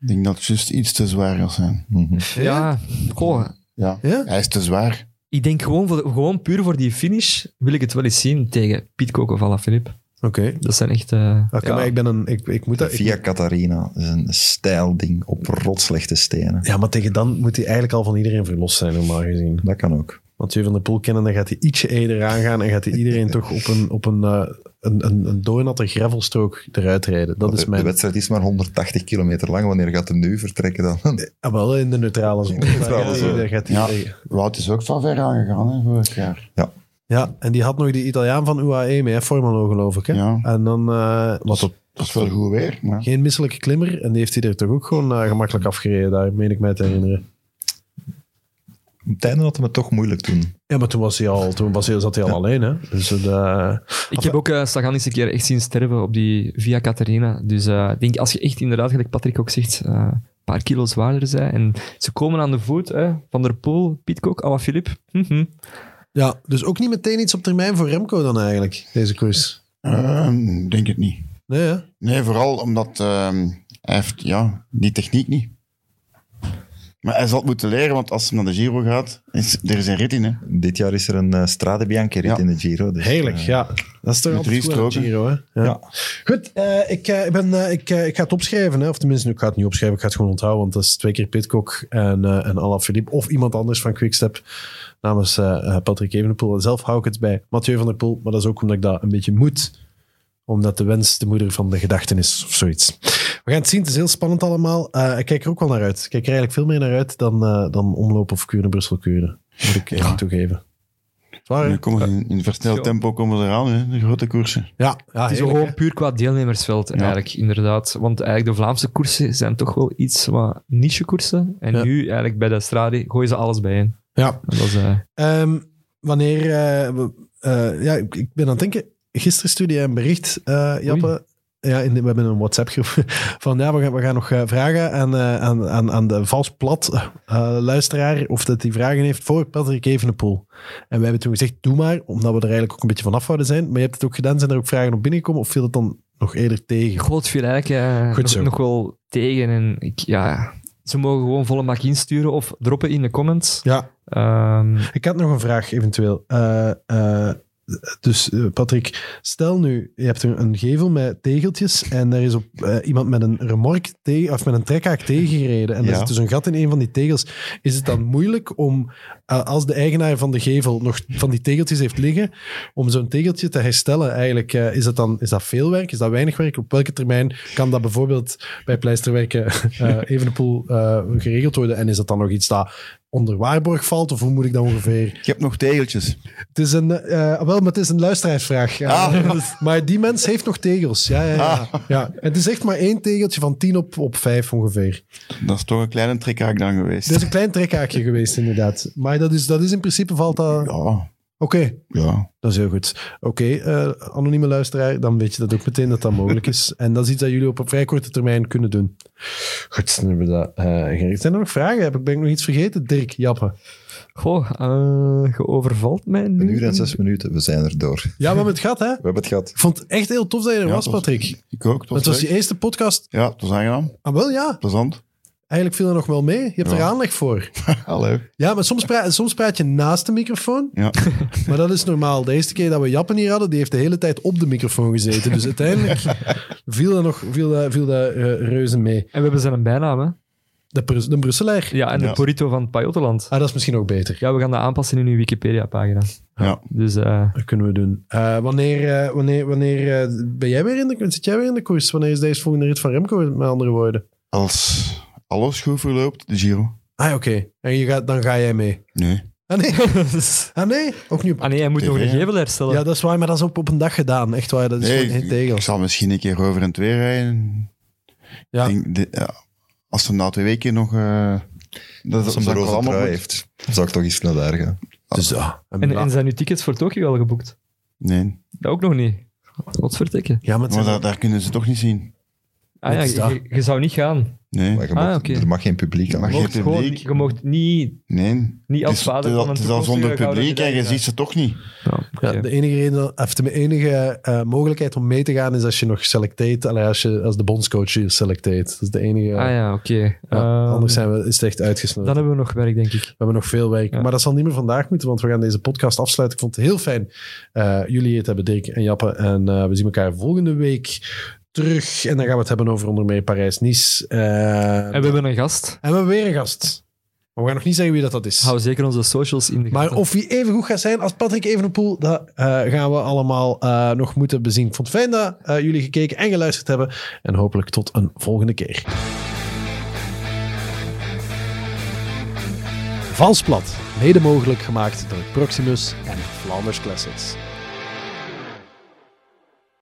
Ik denk dat het juist iets te zwaar gaat zijn. Mhm. Ja, goh. Ja. Ja? Hij is te zwaar. Ik denk gewoon, voor, gewoon puur voor die finish wil ik het wel eens zien tegen Piet Coco of Alaphilippe. Oké. Dat zijn echt... eh, Oké, ja. maar ik ben een... Ik, ik moet dat... ik- Via Catharina. Dat is een stijl ding op rotslechte stenen. ja, maar tegen dan moet hij eigenlijk al van iedereen verlost zijn, normaal gezien. Dat kan ook. Mathieu van der Poel kennen, dan gaat hij ietsje eerder aangaan en gaat hij iedereen toch op een, op een, eh, een, een, een doornatte gravelstrook eruit rijden. Dat is de, de mijn... wedstrijd is maar 180 kilometer lang. Wanneer gaat hem nu vertrekken dan? Ah, wel in de neutrale zone. In de neutrale hij- hij- Ja. Wout is ook van ver aangegaan, hè, vorig jaar. Ja, en die had nog die Italiaan van UAE mee, hè, Formalo geloof ik. Hè? Ja. En dan uh, was het Dat is wel goed weer. Maar... geen misselijke klimmer. En die heeft hij er toch ook gewoon eh, gemakkelijk afgereden, daar meen ik mij te herinneren. Op het einde had hij het toch moeilijk toen. Ja, maar toen, was hij al, toen was hij, zat hij al alleen. Hè? Dus het, eh, Ik heb ook uh, Sagan eens een keer echt zien sterven op die Via Caterina. Dus eh, ik denk, als je echt inderdaad, gelijk Patrick ook zegt, eh, een paar kilo zwaarder zijn. En ze komen aan de voet, hè, Van der Poel, Pitcock, Alaphilippe. Mhm. Ja, dus ook niet meteen iets op termijn voor Remco dan eigenlijk, deze koers. Ehm, denk het niet. Nee, hè? Nee, vooral omdat ehm, hij heeft ja, die techniek niet. Maar hij zal het moeten leren, want als hij naar de Giro gaat, is, er is een rit in. Hè. Dit jaar is er een uh, Strade Bianchi rit Ja. in de Giro. Dus, Heerlijk, eh, ja. Dat is toch altijd drie goed aan de stroken. Giro, hè? Ja. Ja. Goed, eh, ik, eh, ik, ben, eh, ik, eh, ik ga het opschrijven. Hè? Of tenminste, ik ga het niet opschrijven. Ik ga het gewoon onthouden. Want dat is twee keer Pitcock en, eh en Alaphilippe. Of iemand anders van Quickstep namens eh, eh, Patrick Evenepoel. Zelf hou ik het bij Mathieu van der Poel. Maar dat is ook omdat ik dat een beetje moet. Omdat de wens de moeder van de gedachten is. Of zoiets. We gaan het zien. Het is heel spannend allemaal. Eh, ik kijk er ook wel naar uit. Ik kijk er eigenlijk veel meer naar uit dan, eh, dan omloop of kuren Brussel-kuren. Moet ik even toegeven. Nu komen ze in, in versneld Ja. tempo komen ze eraan, hè, de grote koersen. Ja, ja Het is heerlijk, gewoon hè? puur qua deelnemersveld, eigenlijk, inderdaad. Want eigenlijk de Vlaamse koersen zijn toch wel iets wat niche-koersen. En Ja. nu, eigenlijk bij de Strade, gooien ze alles bijeen. Ja. Dat eh, Ehm, wanneer... eh, eh, ja, ik ik ben aan het denken... Gisteren stuurde jij een bericht, Jappe. Ja, in de- we hebben een WhatsApp-groep *laughs* van ja, we gaan, we gaan nog vragen aan, aan, aan, aan de vals plat luisteraar of dat hij vragen heeft voor Patrick Evenepoel. En wij hebben toen gezegd, doe maar, omdat we er eigenlijk ook een beetje van af wouden zijn. Maar je hebt het ook gedaan, zijn er ook vragen op binnengekomen of viel het dan nog eerder tegen? God viel eigenlijk Goed nog, nog wel tegen. En ik, ja, ze mogen gewoon volle mak insturen of droppen in de comments. Ja, Ehm, Ik had nog een vraag eventueel. Eh, dus eh, Patrick, stel nu, je hebt een, een gevel met tegeltjes en er is op eh, iemand met een remork of met een trekhaak tegengereden en er Ja. zit dus een gat in een van die tegels. Is het dan moeilijk om, eh, als de eigenaar van de gevel nog van die tegeltjes heeft liggen, om zo'n tegeltje te herstellen eigenlijk? is, dat dan, is dat veel werk? Is dat weinig werk? Op welke termijn kan dat bijvoorbeeld bij pleisterwerken uh, Evenepoel eh, geregeld worden? En is dat dan nog iets dat onder waarborg valt? Of hoe moet ik dat ongeveer... Ik heb nog tegeltjes. Het is een, eh, wel, maar het is een luisteraarsvraag. Ja. Ah. Maar die mens heeft nog tegels. Ja, ja, ja. ja. En het is echt maar één tegeltje van 10 op, op 5 ongeveer. Dat is toch een kleine trekhaak dan geweest. Het is een klein trekhaakje geweest, inderdaad. Maar dat is, dat is in principe valt dat. Oké, Ja, ja. dat is heel goed. Oké, eh, anonieme luisteraar, dan weet je dat ook meteen dat dat mogelijk is. En dat is iets dat jullie op een vrij korte termijn kunnen doen. Goed, dan hebben we dat eh, gericht. Zijn er nog vragen? Heb ik, ben ik nog iets vergeten? Dirk, Jappe. goh, eh, je overvalt mij nu. Een uur en zes minuten, we zijn er door. Ja, we hebben het gehad, hè? We hebben het gehad. Ik vond het echt heel tof dat je er Ja, was, Patrick. Ik ook. Het was, Het was je eerste podcast. Ja, het was aangenaam. Ah, wel ja. Plezant. Eigenlijk viel er nog wel mee. Je hebt er aanleg voor. *laughs* Hallo. Ja, maar soms praat, soms praat je naast de microfoon. Ja. *laughs* Maar dat is normaal. De eerste keer dat we Jappen hier hadden, die heeft de hele tijd op de microfoon gezeten. Dus uiteindelijk *laughs* viel dat nog viel dat, viel dat, eh, reuze mee. En we hebben zijn bijnaam, hè? De, Brus- de Brusselaar. Ja, en de Ja. Porito van het Pajottenland. Ah, dat is misschien ook beter. Ja, we gaan dat aanpassen in uw Wikipedia-pagina. ja. Dus eh, Dat kunnen we doen. Eh, wanneer eh, wanneer, wanneer ben jij weer in de, zit jij weer in de koers? Wanneer is deze volgende rit van Remco, met andere woorden? Als alles goed verloopt, de Giro. Ah, oké. En je gaat, dan ga jij mee. Nee. Ah, nee. *laughs* Ah, nee? Ook niet op... ah nee, hij moet TV, nog een hè? gevel herstellen. Ja, dat is waar, maar dat is op, op een dag gedaan. Echt waar, dat is nee, gewoon geen ik, tegel. ik zal misschien een keer over en twee rijden. Ja. Ik denk, de- ja, als ze na twee weken nog... eh dat Als is een roze trui heeft, zou ik toch eens naar daar gaan. Dus, ah, en En, Mila- en zijn uw tickets voor Tokio al geboekt? Nee, Dat ook nog niet. Godverdikke. ja, maar zijn- daar, kunnen ze toch niet zien. Ah ja, Wat dat? je zou niet gaan. Nee, Maar je Ah, mag- oké. Er mag geen publiek Je aan. mag mocht, geen gewoon, publiek. je mocht niet... nee. Niet als vader het is, van al- een het is al zonder toekomstige publiek en je ziet ze toch niet. Ja, oké. De enige, reden, of de enige eh, mogelijkheid om mee te gaan is als je nog selecteert. Allee, als, je, als de bondscoach je selecteert. Dat is de enige. Ah ja, oké. Ja, Ehm, anders zijn we, is het echt uitgesloten. Dan hebben we nog werk, denk ik. We hebben nog veel werk. Ja. Maar dat zal niet meer vandaag moeten, want we gaan deze podcast afsluiten. Ik vond het heel fijn eh, jullie het hebben, Dirk en Jappe. En eh, we zien elkaar volgende week terug. En dan gaan we het hebben over onder meer Parijs-Nice. Eh, En we hebben een gast. en we hebben weer een gast. Maar we gaan nog niet zeggen wie dat, dat is. Hou zeker onze socials in de Maar gaten. of wie even goed gaat zijn als Patrick Evenepoel, dat eh, gaan we allemaal eh, nog moeten bezien. Ik vond het fijn dat jullie gekeken en geluisterd hebben. En hopelijk tot een volgende keer. Valsplat, mede mogelijk gemaakt door Proximus en Flanders Classics.